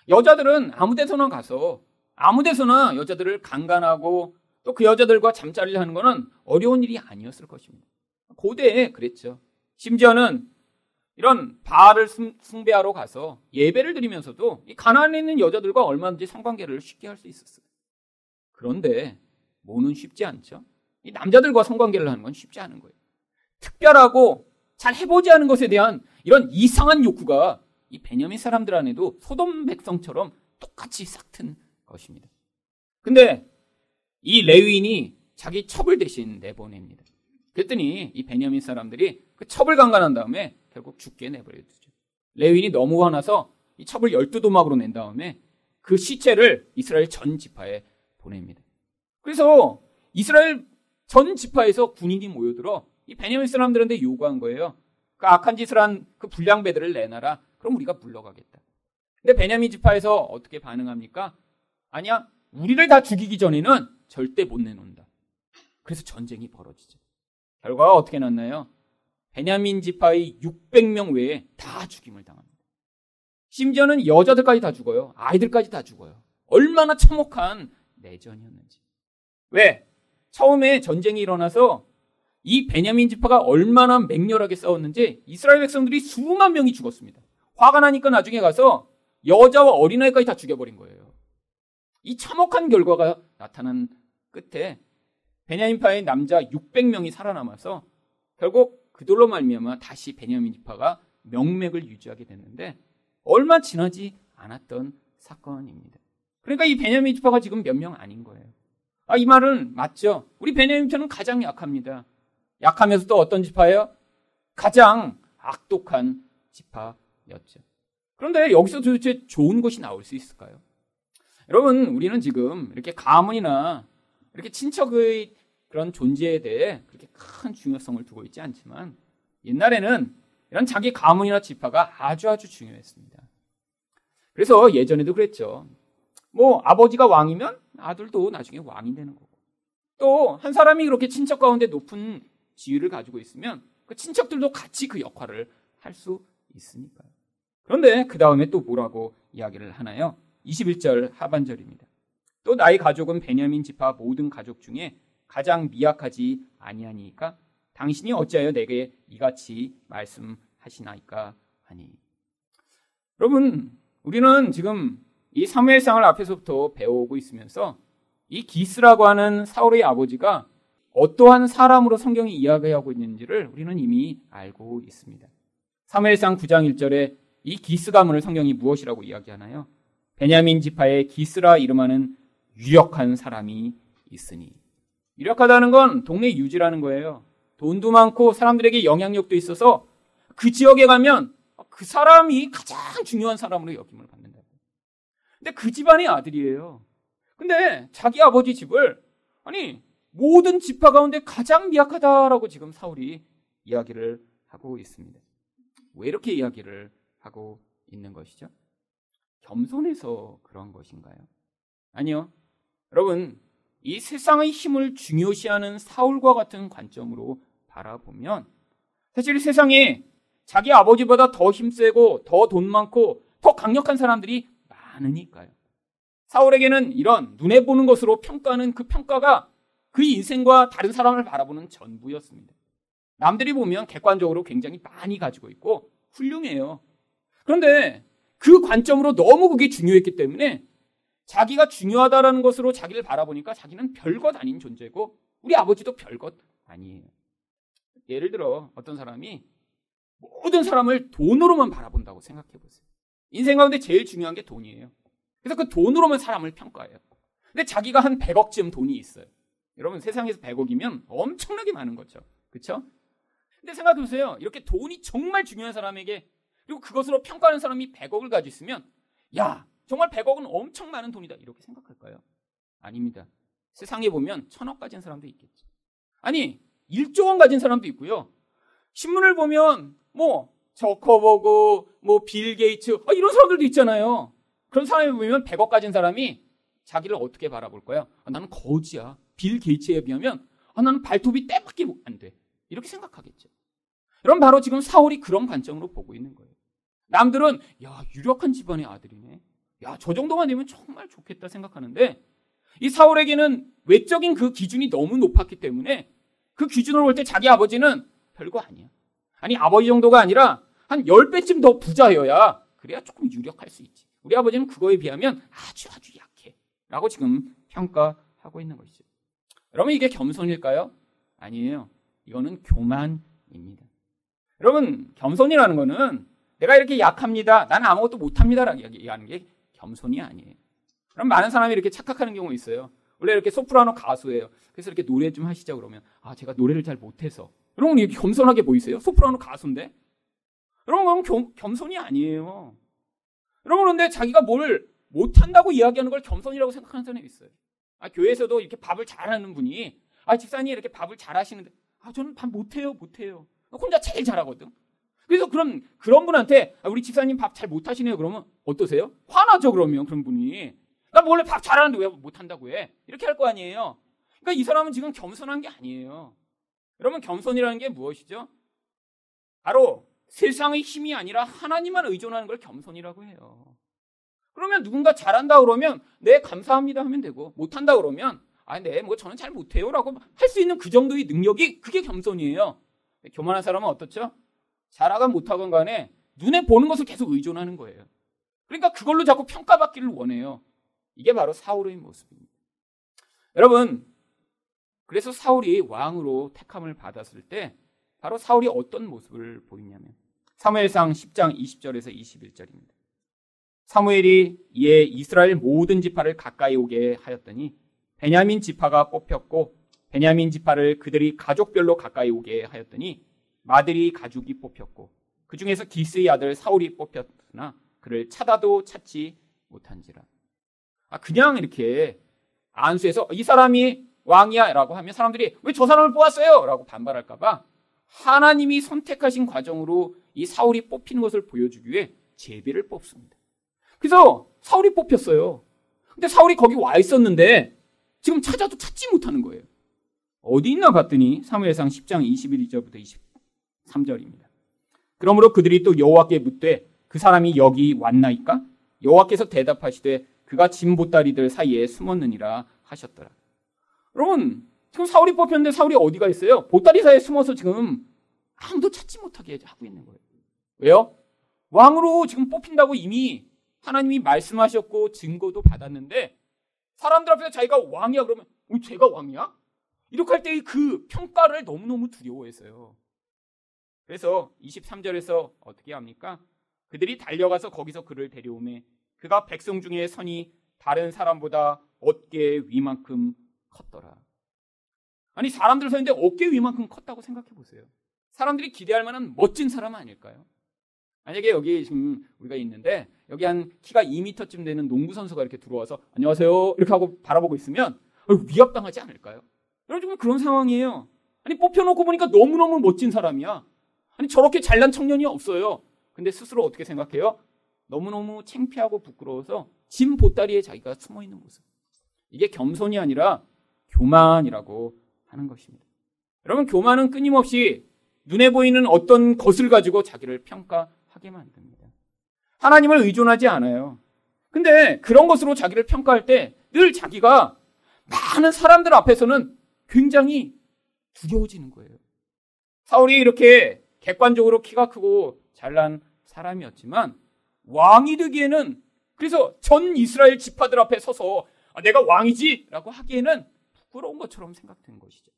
여자들은 아무 데서나 가서 아무 데서나 여자들을 강간하고 또 그 여자들과 잠자리를 하는 것은 어려운 일이 아니었을 것입니다. 고대에 그랬죠. 심지어는 이런 바알을 숭배하러 가서 예배를 드리면서도 이 가난에 있는 여자들과 얼마든지 성관계를 쉽게 할 수 있었어요. 그런데 뭐는 쉽지 않죠. 이 남자들과 성관계를 하는 건 쉽지 않은 거예요. 특별하고 잘 해보지 않은 것에 대한 이런 이상한 욕구가 이 베냐민 사람들 안에도 소돔 백성처럼 똑같이 싹튼 것입니다. 근데 이 레위인이 자기 첩을 대신 내보냅니다. 그랬더니 이 베냐민 사람들이 그 첩을 강간한 다음에 결국 죽게 내버려 두죠. 레위인이 너무 화나서 이 첩을 열두 도막으로 낸 다음에 그 시체를 이스라엘 전 지파에 보냅니다. 그래서 이스라엘 전 지파에서 군인이 모여들어 이 베냐민 사람들한테 요구한 거예요. 그 악한 짓을 한 그 불량배들을 내놔라. 그럼 우리가 물러가겠다. 근데 베냐민 지파에서 어떻게 반응합니까? 아니야. 우리를 다 죽이기 전에는 절대 못 내놓는다. 그래서 전쟁이 벌어지죠. 결과가 어떻게 났나요? 베냐민 지파의 600명 외에 다 죽임을 당합니다. 심지어는 여자들까지 다 죽어요. 아이들까지 다 죽어요. 얼마나 참혹한 내전이었는지. 왜? 처음에 전쟁이 일어나서 이 베냐민 지파가 얼마나 맹렬하게 싸웠는지 이스라엘 백성들이 수만 명이 죽었습니다. 화가 나니까 나중에 가서 여자와 어린아이까지 다 죽여버린 거예요. 이 참혹한 결과가 나타난 끝에 베냐민파의 남자 600명이 살아남아서 결국 그들로 말미암아 다시 베냐민 지파가 명맥을 유지하게 됐는데 얼마 지나지 않았던 사건입니다. 그러니까 이 베냐민 지파가 지금 몇 명 아닌 거예요. 아, 이 말은 맞죠? 우리 베냐민 지파는 가장 약합니다. 약하면서 또 어떤 지파예요? 가장 악독한 지파였죠. 그런데 여기서 도대체 좋은 것이 나올 수 있을까요? 여러분, 우리는 지금 이렇게 가문이나 이렇게 친척의 그런 존재에 대해 그렇게 큰 중요성을 두고 있지 않지만 옛날에는 이런 자기 가문이나 지파가 아주 아주 중요했습니다. 그래서 예전에도 그랬죠. 뭐 아버지가 왕이면 아들도 나중에 왕이 되는 거고. 또 한 사람이 그렇게 친척 가운데 높은 지위를 가지고 있으면 그 친척들도 같이 그 역할을 할 수 있으니까요. 그런데 그 다음에 또 뭐라고 이야기를 하나요? 21절 하반절입니다. 또 나의 가족은 베냐민 지파 모든 가족 중에 가장 미약하지 아니하니까 당신이 어찌하여 내게 이같이 말씀하시나이까 하니. 여러분, 우리는 지금 이 사무엘상을 앞에서부터 배워오고 있으면서 이 기스라고 하는 사울의 아버지가 어떠한 사람으로 성경이 이야기하고 있는지를 우리는 이미 알고 있습니다. 사무엘상 9장 1절에 이 기스 가문을 성경이 무엇이라고 이야기하나요? 베냐민 지파의 기스라 이름하는 유력한 사람이 있으니. 유력하다는 건 동네 유지라는 거예요. 돈도 많고 사람들에게 영향력도 있어서 그 지역에 가면 그 사람이 가장 중요한 사람으로 여김을 받는다고. 근데 그 집안의 아들이에요. 근데 자기 아버지 집을 아니 모든 지파 가운데 가장 미약하다라고 지금 사울이 이야기를 하고 있습니다. 왜 이렇게 이야기를 하고 있는 것이죠? 겸손해서 그런 것인가요? 아니요. 여러분, 이 세상의 힘을 중요시하는 사울과 같은 관점으로 바라보면 사실 세상에 자기 아버지보다 더 힘세고 더 돈 많고 더 강력한 사람들이 많으니까요. 사울에게는 이런 눈에 보는 것으로 평가하는 그 평가가 그 인생과 다른 사람을 바라보는 전부였습니다. 남들이 보면 객관적으로 굉장히 많이 가지고 있고 훌륭해요. 그런데 그 관점으로 너무 그게 중요했기 때문에 자기가 중요하다라는 것으로 자기를 바라보니까 자기는 별것 아닌 존재고 우리 아버지도 별것 아니에요. 예를 들어 어떤 사람이 모든 사람을 돈으로만 바라본다고 생각해 보세요. 인생 가운데 제일 중요한 게 돈이에요. 그래서 그 돈으로만 사람을 평가해요. 근데 자기가 한 100억쯤 돈이 있어요. 여러분 세상에서 100억이면 엄청나게 많은 거죠. 그렇죠? 근데 생각해 보세요. 이렇게 돈이 정말 중요한 사람에게 그리고 그것으로 평가하는 사람이 100억을 가지고 있으면 야, 정말 100억은 엄청 많은 돈이다. 이렇게 생각할까요? 아닙니다. 세상에 보면 천억 가진 사람도 있겠죠. 아니, 1조 원 가진 사람도 있고요. 신문을 보면 뭐 저커버그, 뭐빌 게이츠 아, 이런 사람들도 있잖아요. 그런 사람이 보면 100억 가진 사람이 자기를 어떻게 바라볼까요? 아, 나는 거지야. 빌 게이츠에 비하면 아, 나는 발톱이 때밖에 안 돼. 이렇게 생각하겠죠. 그럼 바로 지금 사울이 그런 관점으로 보고 있는 거예요. 남들은 야 유력한 집안의 아들이네. 야 저 정도만 되면 정말 좋겠다 생각하는데 이 사울에게는 외적인 그 기준이 너무 높았기 때문에 그 기준으로 볼 때 자기 아버지는 별거 아니야. 아니 아버지 정도가 아니라 한 10배쯤 더 부자여야 그래야 조금 유력할 수 있지. 우리 아버지는 그거에 비하면 아주 아주 약해. 라고 지금 평가하고 있는 것이죠. 여러분 이게 겸손일까요? 아니에요. 이거는 교만입니다. 여러분 겸손이라는 거는 내가 이렇게 약합니다. 나는 아무것도 못합니다라고 얘기하는 게 겸손이 아니에요. 그럼 많은 사람이 이렇게 착각하는 경우 있어요. 원래 이렇게 소프라노 가수예요. 그래서 이렇게 노래 좀 하시죠 그러면 아 제가 노래를 잘 못해서 여러분 이렇게 겸손하게 보이세요? 소프라노 가수인데 여러분 그건 겸, 손이 아니에요. 여러분 그런데 자기가 뭘 못한다고 이야기하는 걸 겸손이라고 생각하는 사람이 있어요. 아, 교회에서도 이렇게 밥을 잘하는 분이 아 집사님 이렇게 밥을 잘하시는데 아 저는 밥 못해요 못해요 혼자 제일 잘하거든. 그래서 그럼 그런 분한테 아, 우리 집사님 밥 잘 못하시네요 그러면 어떠세요? 화나죠 그러면 그런 분이 나 원래 밥 잘하는데 왜 못한다고 해? 이렇게 할 거 아니에요. 그러니까 이 사람은 지금 겸손한 게 아니에요. 여러분 겸손이라는 게 무엇이죠? 바로 세상의 힘이 아니라 하나님만 의존하는 걸 겸손이라고 해요. 그러면 누군가 잘한다 그러면 네 감사합니다 하면 되고 못한다 그러면 아네뭐 저는 잘 못해요라고 할 수 있는 그 정도의 능력이 그게 겸손이에요. 교만한 사람은 어떻죠? 잘하건 못하건 간에 눈에 보는 것을 계속 의존하는 거예요. 그러니까 그걸로 자꾸 평가받기를 원해요. 이게 바로 사울의 모습입니다. 여러분, 그래서 사울이 왕으로 택함을 받았을 때 바로 사울이 어떤 모습을 보이냐면 사무엘상 10장 20절에서 21절입니다. 사무엘이 이에 이스라엘 모든 지파를 가까이 오게 하였더니 베냐민 지파가 뽑혔고 베냐민 지파를 그들이 가족별로 가까이 오게 하였더니 마들이 가족이 뽑혔고 그 중에서 기스의 아들 사울이 뽑혔으나 그를 찾아도 찾지 못한지라. 아, 그냥 이렇게 안수해서 이 사람이 왕이야 라고 하면 사람들이 왜 저 사람을 뽑았어요? 라고 반발할까봐 하나님이 선택하신 과정으로 이 사울이 뽑히는 것을 보여주기 위해 제비를 뽑습니다. 그래서 사울이 뽑혔어요. 근데 사울이 거기 와 있었는데 지금 찾아도 찾지 못하는 거예요. 어디 있나 봤더니 사무엘상 10장 21절부터 23절입니다. 그러므로 그들이 또 여호와께 묻되 그 사람이 여기 왔나이까? 여호와께서 대답하시되 그가 짐 보따리들 사이에 숨었느니라 하셨더라. 여러분, 지금 사울이 뽑혔는데 사울이 어디가 있어요? 보따리 사이에 숨어서 지금 아무도 찾지 못하게 하고 있는 거예요. 왜요? 왕으로 지금 뽑힌다고 이미 하나님이 말씀하셨고 증거도 받았는데 사람들 앞에서 자기가 왕이야 그러면 어, 제가 왕이야? 이렇게 할 때 그 평가를 너무너무 두려워했어요. 그래서 23절에서 어떻게 합니까? 그들이 달려가서 거기서 그를 데려오매 그가 백성 중에 선이 다른 사람보다 어깨 위만큼 컸더라. 아니 사람들 서는데 어깨 위만큼 컸다고 생각해 보세요. 사람들이 기대할 만한 멋진 사람 아닐까요? 만약에 여기 지금 우리가 있는데 여기 한 키가 2m쯤 되는 농구 선수가 이렇게 들어와서 안녕하세요 이렇게 하고 바라보고 있으면 위협당하지 않을까요? 여러분 정말 그런 상황이에요. 아니 뽑혀놓고 보니까 너무너무 멋진 사람이야. 아니 저렇게 잘난 청년이 없어요. 근데 스스로 어떻게 생각해요? 너무너무 창피하고 부끄러워서 짐 보따리에 자기가 숨어 있는 모습. 이게 겸손이 아니라 교만이라고 하는 것입니다. 여러분, 교만은 끊임없이 눈에 보이는 어떤 것을 가지고 자기를 평가하게 만듭니다. 하나님을 의존하지 않아요. 근데 그런 것으로 자기를 평가할 때 늘 자기가 많은 사람들 앞에서는 굉장히 두려워지는 거예요. 사울이 이렇게 객관적으로 키가 크고 잘난 사람이었지만 왕이 되기에는 그래서 전 이스라엘 지파들 앞에 서서 아, 내가 왕이지라고 하기에는 부끄러운 것처럼 생각된 것이죠.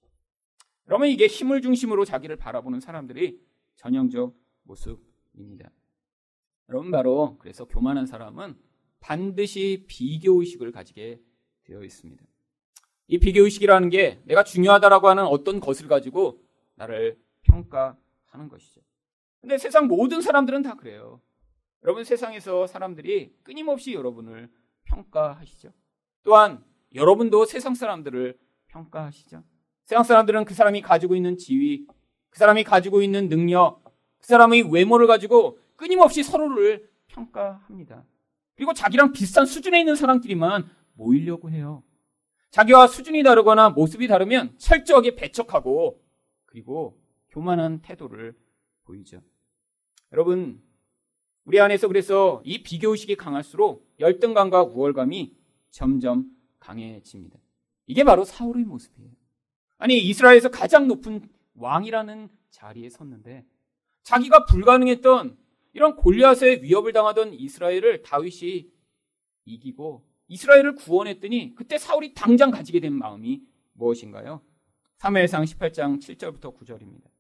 그러면 이게 힘을 중심으로 자기를 바라보는 사람들이 전형적 모습입니다. 여러분 바로 그래서 교만한 사람은 반드시 비교 의식을 가지게 되어 있습니다. 이 비교 의식이라는 게 내가 중요하다라고 하는 어떤 것을 가지고 나를 평가 하는 것이죠. 근데 세상 모든 사람들은 다 그래요. 여러분 세상에서 사람들이 끊임없이 여러분을 평가하시죠. 또한 여러분도 세상 사람들을 평가하시죠. 세상 사람들은 그 사람이 가지고 있는 지위, 그 사람이 가지고 있는 능력, 그 사람의 외모를 가지고 끊임없이 서로를 평가합니다. 그리고 자기랑 비슷한 수준에 있는 사람끼리만 모이려고 해요. 자기와 수준이 다르거나 모습이 다르면 철저하게 배척하고 그리고 교만한 태도를 보이죠. 여러분, 우리 안에서 그래서 이 비교의식이 강할수록 열등감과 우월감이 점점 강해집니다. 이게 바로 사울의 모습이에요. 아니, 이스라엘에서 가장 높은 왕이라는 자리에 섰는데 자기가 불가능했던 이런 골리앗의 위협을 당하던 이스라엘을 다윗이 이기고 이스라엘을 구원했더니 그때 사울이 당장 가지게 된 마음이 무엇인가요? 3회상 18장 7절부터 9절입니다.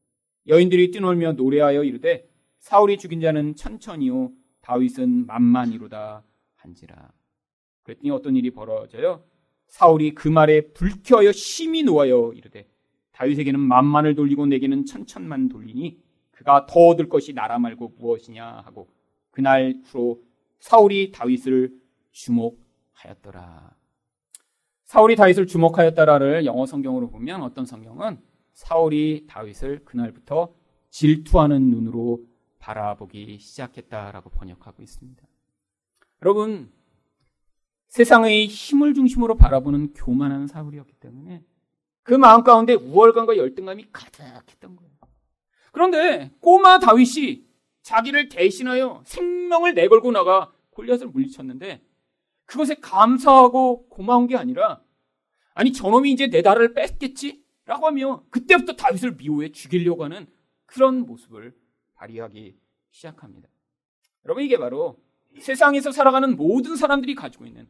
여인들이 뛰놀며 노래하여 이르되 사울이 죽인 자는 천천히요 다윗은 만만이로다 한지라. 그랬더니 어떤 일이 벌어져요? 사울이 그 말에 불쾌하여 심히 놓아여 이르되 다윗에게는 만만을 돌리고 내게는 천천만 돌리니 그가 더 얻을 것이 나라 말고 무엇이냐 하고 그날 후로 사울이 다윗을 주목하였더라. 사울이 다윗을 주목하였다라를 영어 성경으로 보면 어떤 성경은 사울이 다윗을 그날부터 질투하는 눈으로 바라보기 시작했다라고 번역하고 있습니다. 여러분, 세상의 힘을 중심으로 바라보는 교만한 사울이었기 때문에 그 마음 가운데 우월감과 열등감이 가득했던 거예요. 그런데 꼬마 다윗이 자기를 대신하여 생명을 내걸고 나가 골리앗을 물리쳤는데 그것에 감사하고 고마운 게 아니라 아니 저놈이 이제 내 나라를 뺐겠지? 라고 하며 그때부터 다윗을 미워해 죽이려고 하는 그런 모습을 발휘하기 시작합니다. 여러분 이게 바로 세상에서 살아가는 모든 사람들이 가지고 있는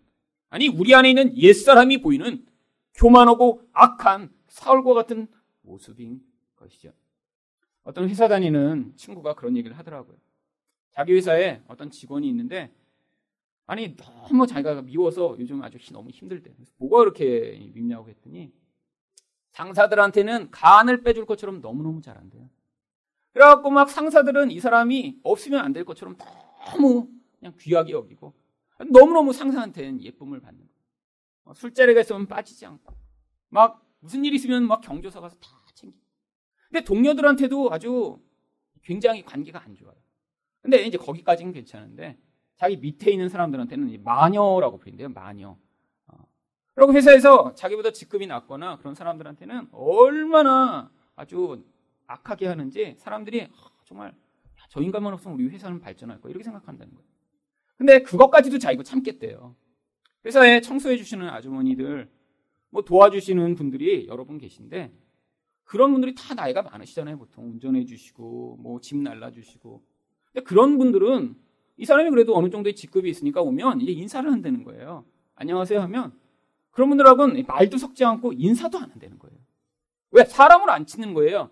아니 우리 안에 있는 옛사람이 보이는 교만하고 악한 사울과 같은 모습인 것이죠. 어떤 회사 다니는 친구가 그런 얘기를 하더라고요. 자기 회사에 어떤 직원이 있는데 아니 너무 자기가 미워서 요즘 아주 너무 힘들대. 뭐가 그렇게 밉냐고 했더니 상사들한테는 간을 빼줄 것처럼 너무너무 잘한대요. 그래갖고 막 상사들은 이 사람이 없으면 안 될 것처럼 너무 그냥 귀하게 여기고 너무너무 상사한테는 예쁨을 받는 거예요. 술자리가 있으면 빠지지 않고 막 무슨 일 있으면 막 경조사 가서 다 챙기고 근데 동료들한테도 아주 굉장히 관계가 안 좋아요. 근데 이제 거기까지는 괜찮은데 자기 밑에 있는 사람들한테는 마녀라고 부른대요. 마녀. 어. 그리고 회사에서 자기보다 직급이 낮거나 그런 사람들한테는 얼마나 아주 악하게 하는지 사람들이 정말 저 인간만 없으면 우리 회사는 발전할 거야 이렇게 생각한다는 거예요. 근데 그것까지도 자기가 참겠대요. 회사에 청소해 주시는 아주머니들 뭐 도와주시는 분들이 여러 분 계신데 그런 분들이 다 나이가 많으시잖아요. 보통 운전해 주시고 뭐 집 날라 주시고. 근데 그런 분들은 이 사람이 그래도 어느 정도의 직급이 있으니까 오면 이제 인사를 한다는 거예요. 안녕하세요 하면 그런 분들하고는 말도 섞지 않고 인사도 안 한다는 거예요. 왜? 사람을 안 치는 거예요.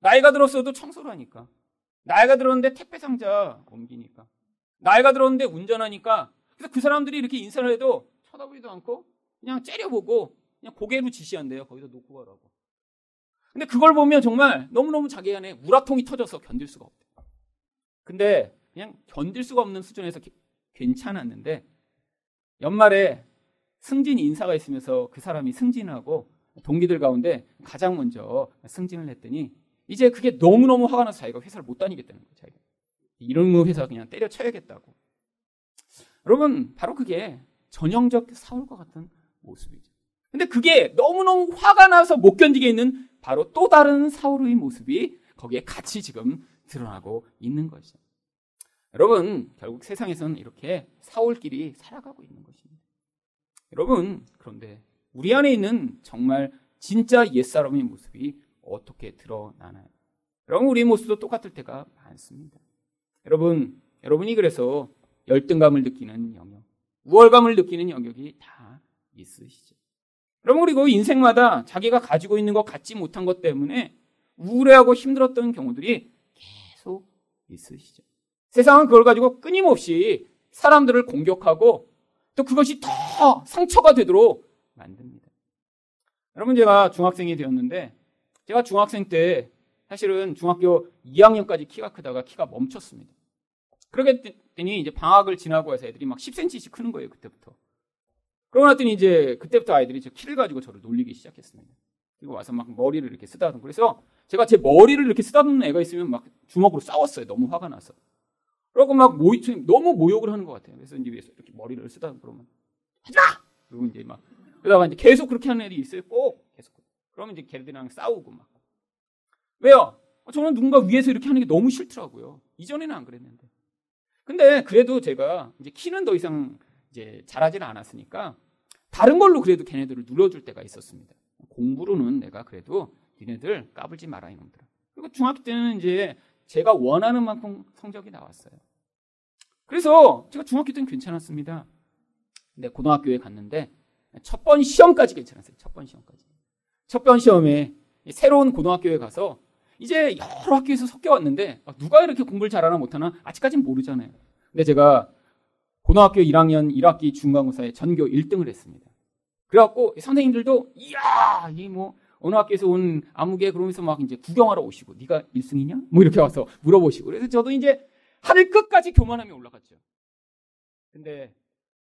나이가 들었어도 청소를 하니까. 나이가 들었는데 택배 상자 옮기니까. 나이가 들었는데 운전하니까. 그래서 그 사람들이 이렇게 인사를 해도 쳐다보지도 않고 그냥 째려보고 그냥 고개로 지시한대요. 거기서 놓고 가라고. 근데 그걸 보면 정말 너무너무 자기 안에 우라통이 터져서 견딜 수가 없대. 근데 그냥 견딜 수가 없는 수준에서 괜찮았는데 연말에 승진 인사가 있으면서 그 사람이 승진하고 동기들 가운데 가장 먼저 승진을 했더니 이제 그게 너무너무 화가 나서 자기가 회사를 못 다니겠다는 거예요. 자기가. 이런 회사 그냥 때려쳐야겠다고. 여러분 바로 그게 전형적 사울과 같은 모습이죠. 근데 그게 너무너무 화가 나서 못 견디게 있는 바로 또 다른 사울의 모습이 거기에 같이 지금 드러나고 있는 것이죠. 여러분, 결국 세상에서는 이렇게 사울끼리 살아가고 있는 것입니다. 여러분, 그런데 우리 안에 있는 정말 진짜 옛사람의 모습이 어떻게 드러나나요? 여러분, 우리 모습도 똑같을 때가 많습니다. 여러분, 여러분이 그래서 열등감을 느끼는 영역, 우월감을 느끼는 영역이 다 있으시죠. 여러분, 그리고 인생마다 자기가 가지고 있는 것 갖지 못한 것 때문에 우울해하고 힘들었던 경우들이 계속 있으시죠. 세상은 그걸 가지고 끊임없이 사람들을 공격하고 또 그것이 더 상처가 되도록 만듭니다. 여러분 제가 중학생이 되었는데 제가 중학생 때 사실은 중학교 2학년까지 키가 크다가 키가 멈췄습니다. 그러게 했더니 이제 방학을 지나고 해서 애들이 막 10cm씩 크는 거예요, 그때부터. 그러고 났더니 이제 그때부터 아이들이 저 키를 가지고 저를 놀리기 시작했습니다. 그리고 와서 막 머리를 이렇게 쓰다듬고 그래서 제가 제 머리를 이렇게 쓰다듬는 애가 있으면 막 주먹으로 싸웠어요. 너무 화가 나서. 그러고 막 모, 너무 모욕을 하는 것 같아요. 그래서 이제 위에서 이렇게 머리를 쓰다 그러면 하지 마! 그리고 이제 막 그러다가 이제 계속 그렇게 하는 애들이 있어요. 꼭 계속. 그러면 이제 걔들이랑 싸우고 막. 왜요? 저는 누군가 위에서 이렇게 하는 게 너무 싫더라고요. 이전에는 안 그랬는데. 근데 그래도 제가 이제 키는 더 이상 이제 잘하지는 않았으니까 다른 걸로 그래도 걔네들을 눌러줄 때가 있었습니다. 공부로는 내가 그래도 니네들 까불지 마라 이놈들아. 그리고 중학교 때는 이제 제가 원하는 만큼 성적이 나왔어요. 그래서 제가 중학교 때는 괜찮았습니다. 근데 고등학교에 갔는데 첫 번 시험까지 괜찮았어요. 첫 번 시험까지. 첫 번 시험에 새로운 고등학교에 가서 이제 여러 학교에서 섞여 왔는데 누가 이렇게 공부를 잘하나 못하나 아직까지는 모르잖아요. 근데 제가 고등학교 1학년 1학기 중간고사에 전교 1등을 했습니다. 그래갖고 선생님들도 이야 이 뭐 어느 학교에서 온 아무개 그러면서 막 이제 구경하러 오시고 네가 1승이냐? 뭐 이렇게 와서 물어보시고 그래서 저도 이제 하늘 끝까지 교만함이 올라갔죠. 근데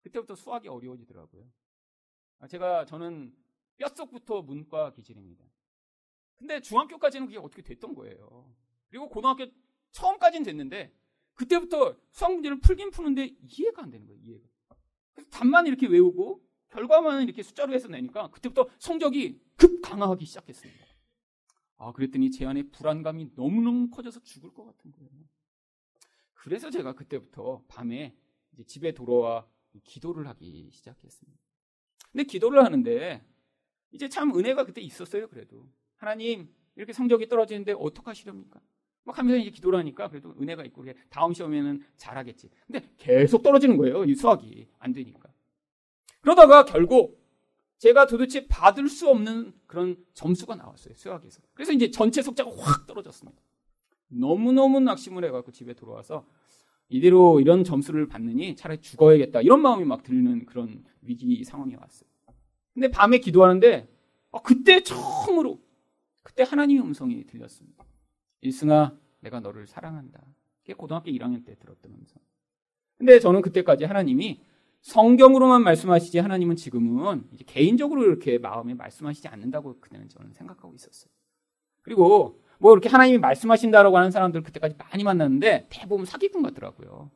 그때부터 수학이 어려워지더라고요. 아, 제가 저는 뼛속부터 문과 기질입니다. 근데 중학교까지는 그게 어떻게 됐던 거예요. 그리고 고등학교 처음까지는 됐는데 그때부터 수학 문제를 풀긴 푸는데 이해가 안 되는 거예요. 이해가. 그래서 답만 이렇게 외우고 결과만 이렇게 숫자로 해서 내니까 그때부터 성적이 급 강화하기 시작했습니다. 아 그랬더니 제 안에 불안감이 너무너무 커져서 죽을 것 같은 거예요. 그래서 제가 그때부터 밤에 집에 돌아와 기도를 하기 시작했습니다. 근데 기도를 하는데 이제 참 은혜가 그때 있었어요. 그래도 하나님 이렇게 성적이 떨어지는데 어떡하시렵니까? 막 하면서 이제 기도를 하니까 그래도 은혜가 있고 다음 시험에는 잘하겠지. 근데 계속 떨어지는 거예요. 이 수학이 안 되니까. 그러다가 결국 제가 도대체 받을 수 없는 그런 점수가 나왔어요. 수학에서. 그래서 이제 전체 속자가 확 떨어졌습니다. 너무너무 낙심을 해갖고 집에 돌아와서 이대로 이런 점수를 받느니 차라리 죽어야겠다. 이런 마음이 막 들는 그런 위기 상황이 왔어요. 근데 밤에 기도하는데 어, 그때 처음으로 그때 하나님의 음성이 들렸습니다. 일승아, 내가 너를 사랑한다. 그게 고등학교 1학년 때 들었던 음성. 근데 저는 그때까지 하나님이 성경으로만 말씀하시지 하나님은 지금은 개인적으로 이렇게 마음에 말씀하시지 않는다고 그때는 저는 생각하고 있었어요. 그리고 뭐 이렇게 하나님이 말씀하신다라고 하는 사람들 그때까지 많이 만났는데 대부분 사기꾼 같더라고요.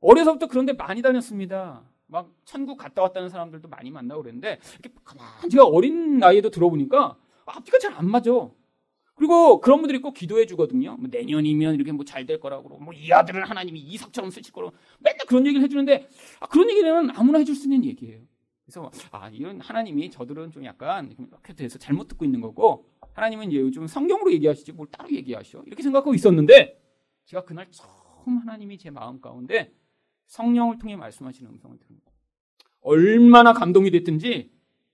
어려서부터 그런데 많이 다녔습니다. 막 천국 갔다 왔다는 사람들도 많이 만나고 그랬는데 이렇게 가만 제가 어린 나이에도 들어보니까 앞뒤가 잘 안 맞아. 그리고 그런 분들이 꼭 기도해 주거든요. 뭐 내년이면 이렇게 뭐 잘 될 거라고 그러고 뭐 이 아들은 하나님이 이삭처럼 쓰실 거라고 맨날 그런 얘기를 해 주는데 아, 그런 얘기는 아무나 해 줄 수 있는 얘기예요. 그래서 아 이런 하나님이 저들은 좀 약간 이렇게 돼서 잘못 듣고 있는 거고 하나님은 요즘 성경으로 얘기하시지 뭘 따로 얘기하셔 이렇게 생각하고 있었는데 제가 그날 처음 하나님이 제 마음 가운데 성령을 통해 말씀하시는 음성을 들은 거예요. 얼마나 감동이 됐든지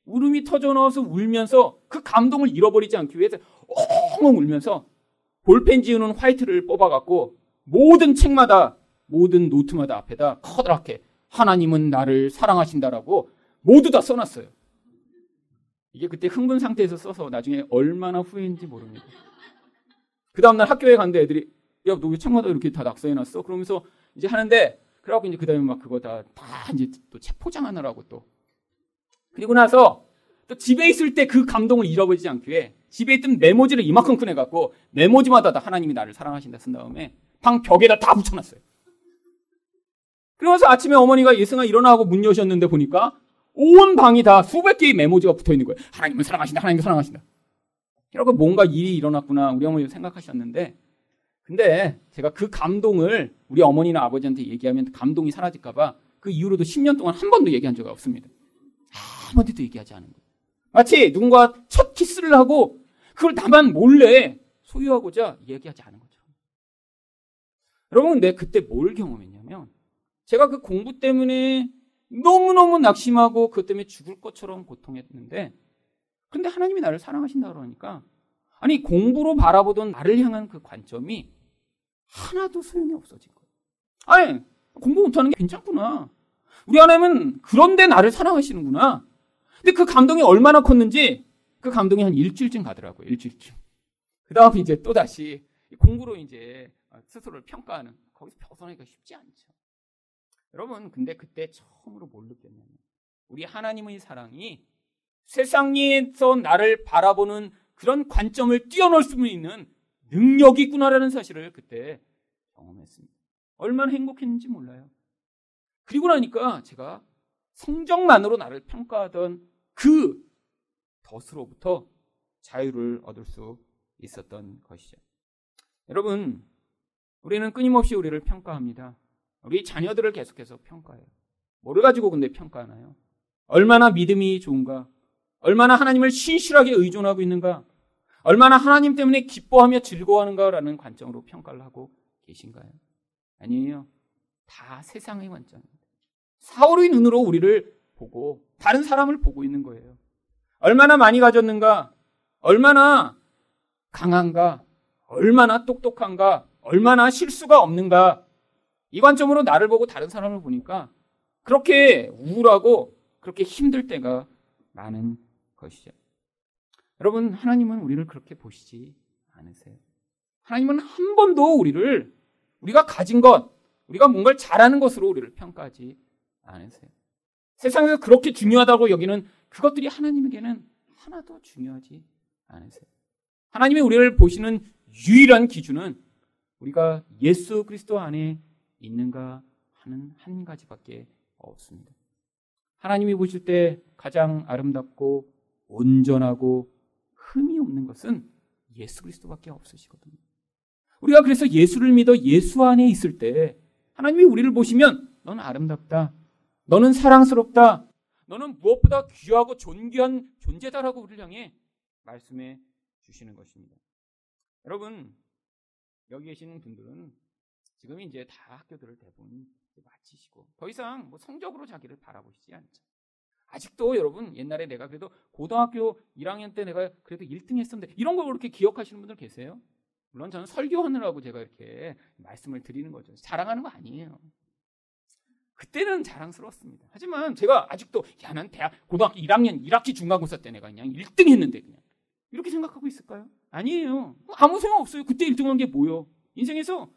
울음이 터져 나와서 울면서 그 감동을 잃어버리지 않기 위해서 엉엉 울면서 볼펜 지우는 화이트를 뽑아갖고 모든 책마다 모든 노트마다 앞에다 커다랗게 하나님은 나를 사랑하신다라고 모두 다 써놨어요. 이게 그때 흥분 상태에서 써서 나중에 얼마나 후회인지 모릅니다. 그 다음날 학교에 갔는데 애들이 야 너왜 책마다 이렇게 다 낙서해놨어? 그러면서 이제 하는데 그래갖고 이제 그 다음에 막 그거 다, 다 이제 또책 포장하느라고 또 그리고 나서 또 집에 있을 때 그 감동을 잃어버리지 않기 위해 집에 있던 메모지를 이만큼 꺼내갖고 메모지마다 다 하나님이 나를 사랑하신다 쓴 다음에 방 벽에다 다 붙여놨어요. 그러면서 아침에 어머니가 예승아 일어나고 문 여셨는데 보니까 온 방이 다 수백 개의 메모지가 붙어 있는 거예요. 하나님을 사랑하신다, 하나님을 사랑하신다. 이러고 뭔가 일이 일어났구나 우리 어머니 생각하셨는데 근데 제가 그 감동을 우리 어머니나 아버지한테 얘기하면 감동이 사라질까 봐 그 이후로도 10년 동안 한 번도 얘기한 적 없습니다. 아무한테도 얘기하지 않은 거예요. 마치 누군가 첫 키스를 하고 그걸 나만 몰래 소유하고자 얘기하지 않은 것처럼. 여러분, 근데 그때 뭘 경험했냐면 제가 그 공부 때문에 너무너무 낙심하고 그것 때문에 죽을 것처럼 고통했는데 근데 하나님이 나를 사랑하신다 그러니까 아니 공부로 바라보던 나를 향한 그 관점이 하나도 소용이 없어진 거예요. 아니 공부 못하는 게 괜찮구나. 우리 하나님은 그런데 나를 사랑하시는구나. 근데 그 감동이 얼마나 컸는지 그 감동이 한 일주일쯤 가더라고요. 일주일쯤. 그 다음에 이제 또 다시 공부로 이제 스스로를 평가하는 거기서 벗어나기가 쉽지 않죠. 여러분, 근데 그때 처음으로 뭘 느꼈냐면 우리 하나님의 사랑이 세상에서 나를 바라보는 그런 관점을 뛰어넘을 수 있는 능력이 있구나라는 사실을 그때 경험했습니다. 얼마나 행복했는지 몰라요. 그리고 나니까 제가 성적만으로 나를 평가하던 그 덫으로부터 자유를 얻을 수 있었던 것이죠. 여러분, 우리는 끊임없이 우리를 평가합니다. 우리 자녀들을 계속해서 평가해요. 뭐를 가지고 근데 평가하나요? 얼마나 믿음이 좋은가? 얼마나 하나님을 신실하게 의존하고 있는가? 얼마나 하나님 때문에 기뻐하며 즐거워하는가라는 관점으로 평가를 하고 계신가요? 아니에요. 다 세상의 관점입니다. 사울의 눈으로 우리를 보고 다른 사람을 보고 있는 거예요. 얼마나 많이 가졌는가? 얼마나 강한가? 얼마나 똑똑한가? 얼마나 실수가 없는가? 이 관점으로 나를 보고 다른 사람을 보니까 그렇게 우울하고 그렇게 힘들 때가 많은 것이죠. 여러분, 하나님은 우리를 그렇게 보시지 않으세요. 하나님은 한 번도 우리를 우리가 가진 것, 우리가 뭔가를 잘하는 것으로 우리를 평가하지 않으세요. 세상에서 그렇게 중요하다고 여기는 그것들이 하나님에게는 하나도 중요하지 않으세요. 하나님이 우리를 보시는 유일한 기준은 우리가 예수 그리스도 안에 있는가 하는 한 가지밖에 없습니다. 하나님이 보실 때 가장 아름답고 온전하고 흠이 없는 것은 예수 그리스도밖에 없으시거든요. 우리가 그래서 예수를 믿어 예수 안에 있을 때 하나님이 우리를 보시면 너는 아름답다. 너는 사랑스럽다. 너는 무엇보다 귀하고 존귀한 존재다라고 우리를 향해 말씀해 주시는 것입니다. 여러분, 여기 계시는 분들은 지금 이제 다 학교들을 대부분 마치시고 더 이상 뭐 성적으로 자기를 바라보시지 않죠. 아직도 여러분 옛날에 내가 그래도 고등학교 1학년 때 내가 그래도 1등 했었는데 이런 걸 그렇게 기억하시는 분들 계세요? 물론 저는 설교하느라고 제가 이렇게 말씀을 드리는 거죠. 자랑하는 거 아니에요. 그때는 자랑스러웠습니다. 하지만 제가 아직도 야, 난 대학 고등학교 1학년 1학기 중간고사 때 내가 그냥 1등 했는데 그냥 이렇게 생각하고 있을까요? 아니에요. 아무 소용 없어요. 그때 1등한 게 뭐요? 인생에서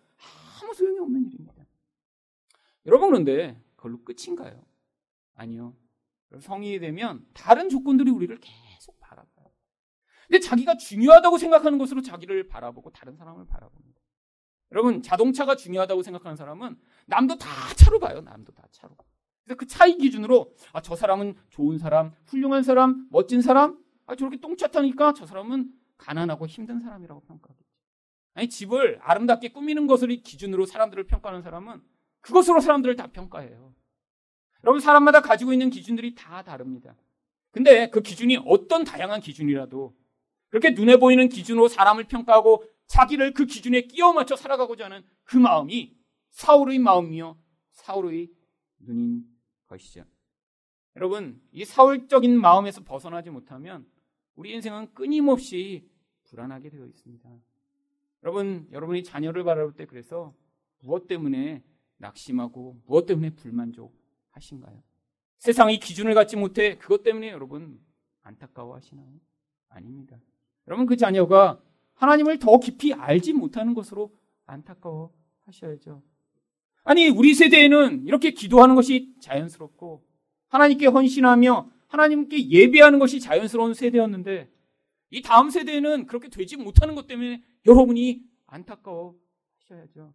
아무 소용이 없는 일입니다. 여러분 그런데 그걸로 끝인가요? 아니요. 성인이 되면 다른 조건들이 우리를 계속 바라봐요. 근데 자기가 중요하다고 생각하는 것으로 자기를 바라보고 다른 사람을 바라봅니다. 여러분 자동차가 중요하다고 생각하는 사람은 남도 다 차로 봐요. 남도 다 차로. 그래서 그 차이 기준으로 아, 저 사람은 좋은 사람, 훌륭한 사람, 멋진 사람, 아, 저렇게 똥차 타니까 저 사람은 가난하고 힘든 사람이라고 평가하겠죠. 아니 집을 아름답게 꾸미는 것을 기준으로 사람들을 평가하는 사람은 그것으로 사람들을 다 평가해요. 여러분 사람마다 가지고 있는 기준들이 다 다릅니다. 근데 그 기준이 어떤 다양한 기준이라도 그렇게 눈에 보이는 기준으로 사람을 평가하고 자기를 그 기준에 끼워 맞춰 살아가고자 하는 그 마음이 사울의 마음이요 사울의 눈인 것이죠. 여러분 이 사울적인 마음에서 벗어나지 못하면 우리 인생은 끊임없이 불안하게 되어 있습니다. 여러분 여러분이 자녀를 바라볼 때 그래서 무엇 때문에 낙심하고 무엇 때문에 불만족하신가요? 세상의 기준을 갖지 못해 그것 때문에 여러분 안타까워 하시나요? 아닙니다. 여러분 그 자녀가 하나님을 더 깊이 알지 못하는 것으로 안타까워 하셔야죠. 아니, 우리 세대에는 이렇게 기도하는 것이 자연스럽고 하나님께 헌신하며 하나님께 예배하는 것이 자연스러운 세대였는데 이 다음 세대에는 그렇게 되지 못하는 것 때문에 여러분이 안타까워 하셔야죠.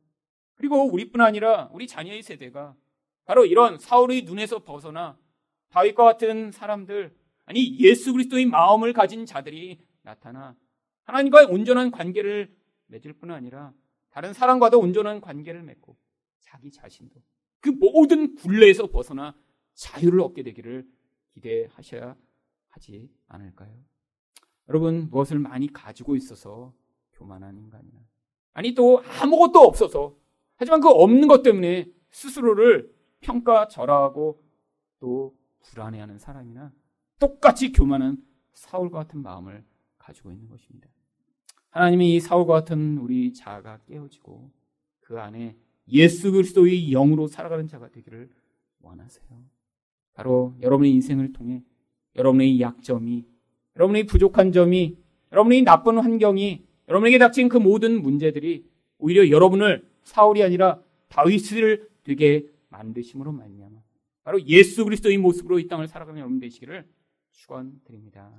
그리고 우리뿐 아니라 우리 자녀의 세대가 바로 이런 사울의 눈에서 벗어나 다윗과 같은 사람들 아니 예수 그리스도의 마음을 가진 자들이 나타나 하나님과의 온전한 관계를 맺을 뿐 아니라 다른 사람과도 온전한 관계를 맺고 자기 자신도 그 모든 굴레에서 벗어나 자유를 얻게 되기를 기대하셔야 하지 않을까요? 여러분 무엇을 많이 가지고 있어서 교만한 인간이나 아니 또 아무것도 없어서 하지만 그 없는 것 때문에 스스로를 평가절하하고 또 불안해하는 사람이나 똑같이 교만한 사울과 같은 마음을 가지고 있는 것입니다. 하나님이 이 사울과 같은 우리 자아가 깨어지고 그 안에 예수 그리스도의 영으로 살아가는 자가 되기를 원하세요. 바로 여러분의 인생을 통해 여러분의 약점이, 여러분의 부족한 점이, 여러분의 나쁜 환경이, 여러분에게 닥친 그 모든 문제들이 오히려 여러분을 사울이 아니라 다윗을 되게 만드심으로 말미암아 바로 예수 그리스도의 모습으로 이 땅을 살아가는 여러분 되시기를 축원드립니다.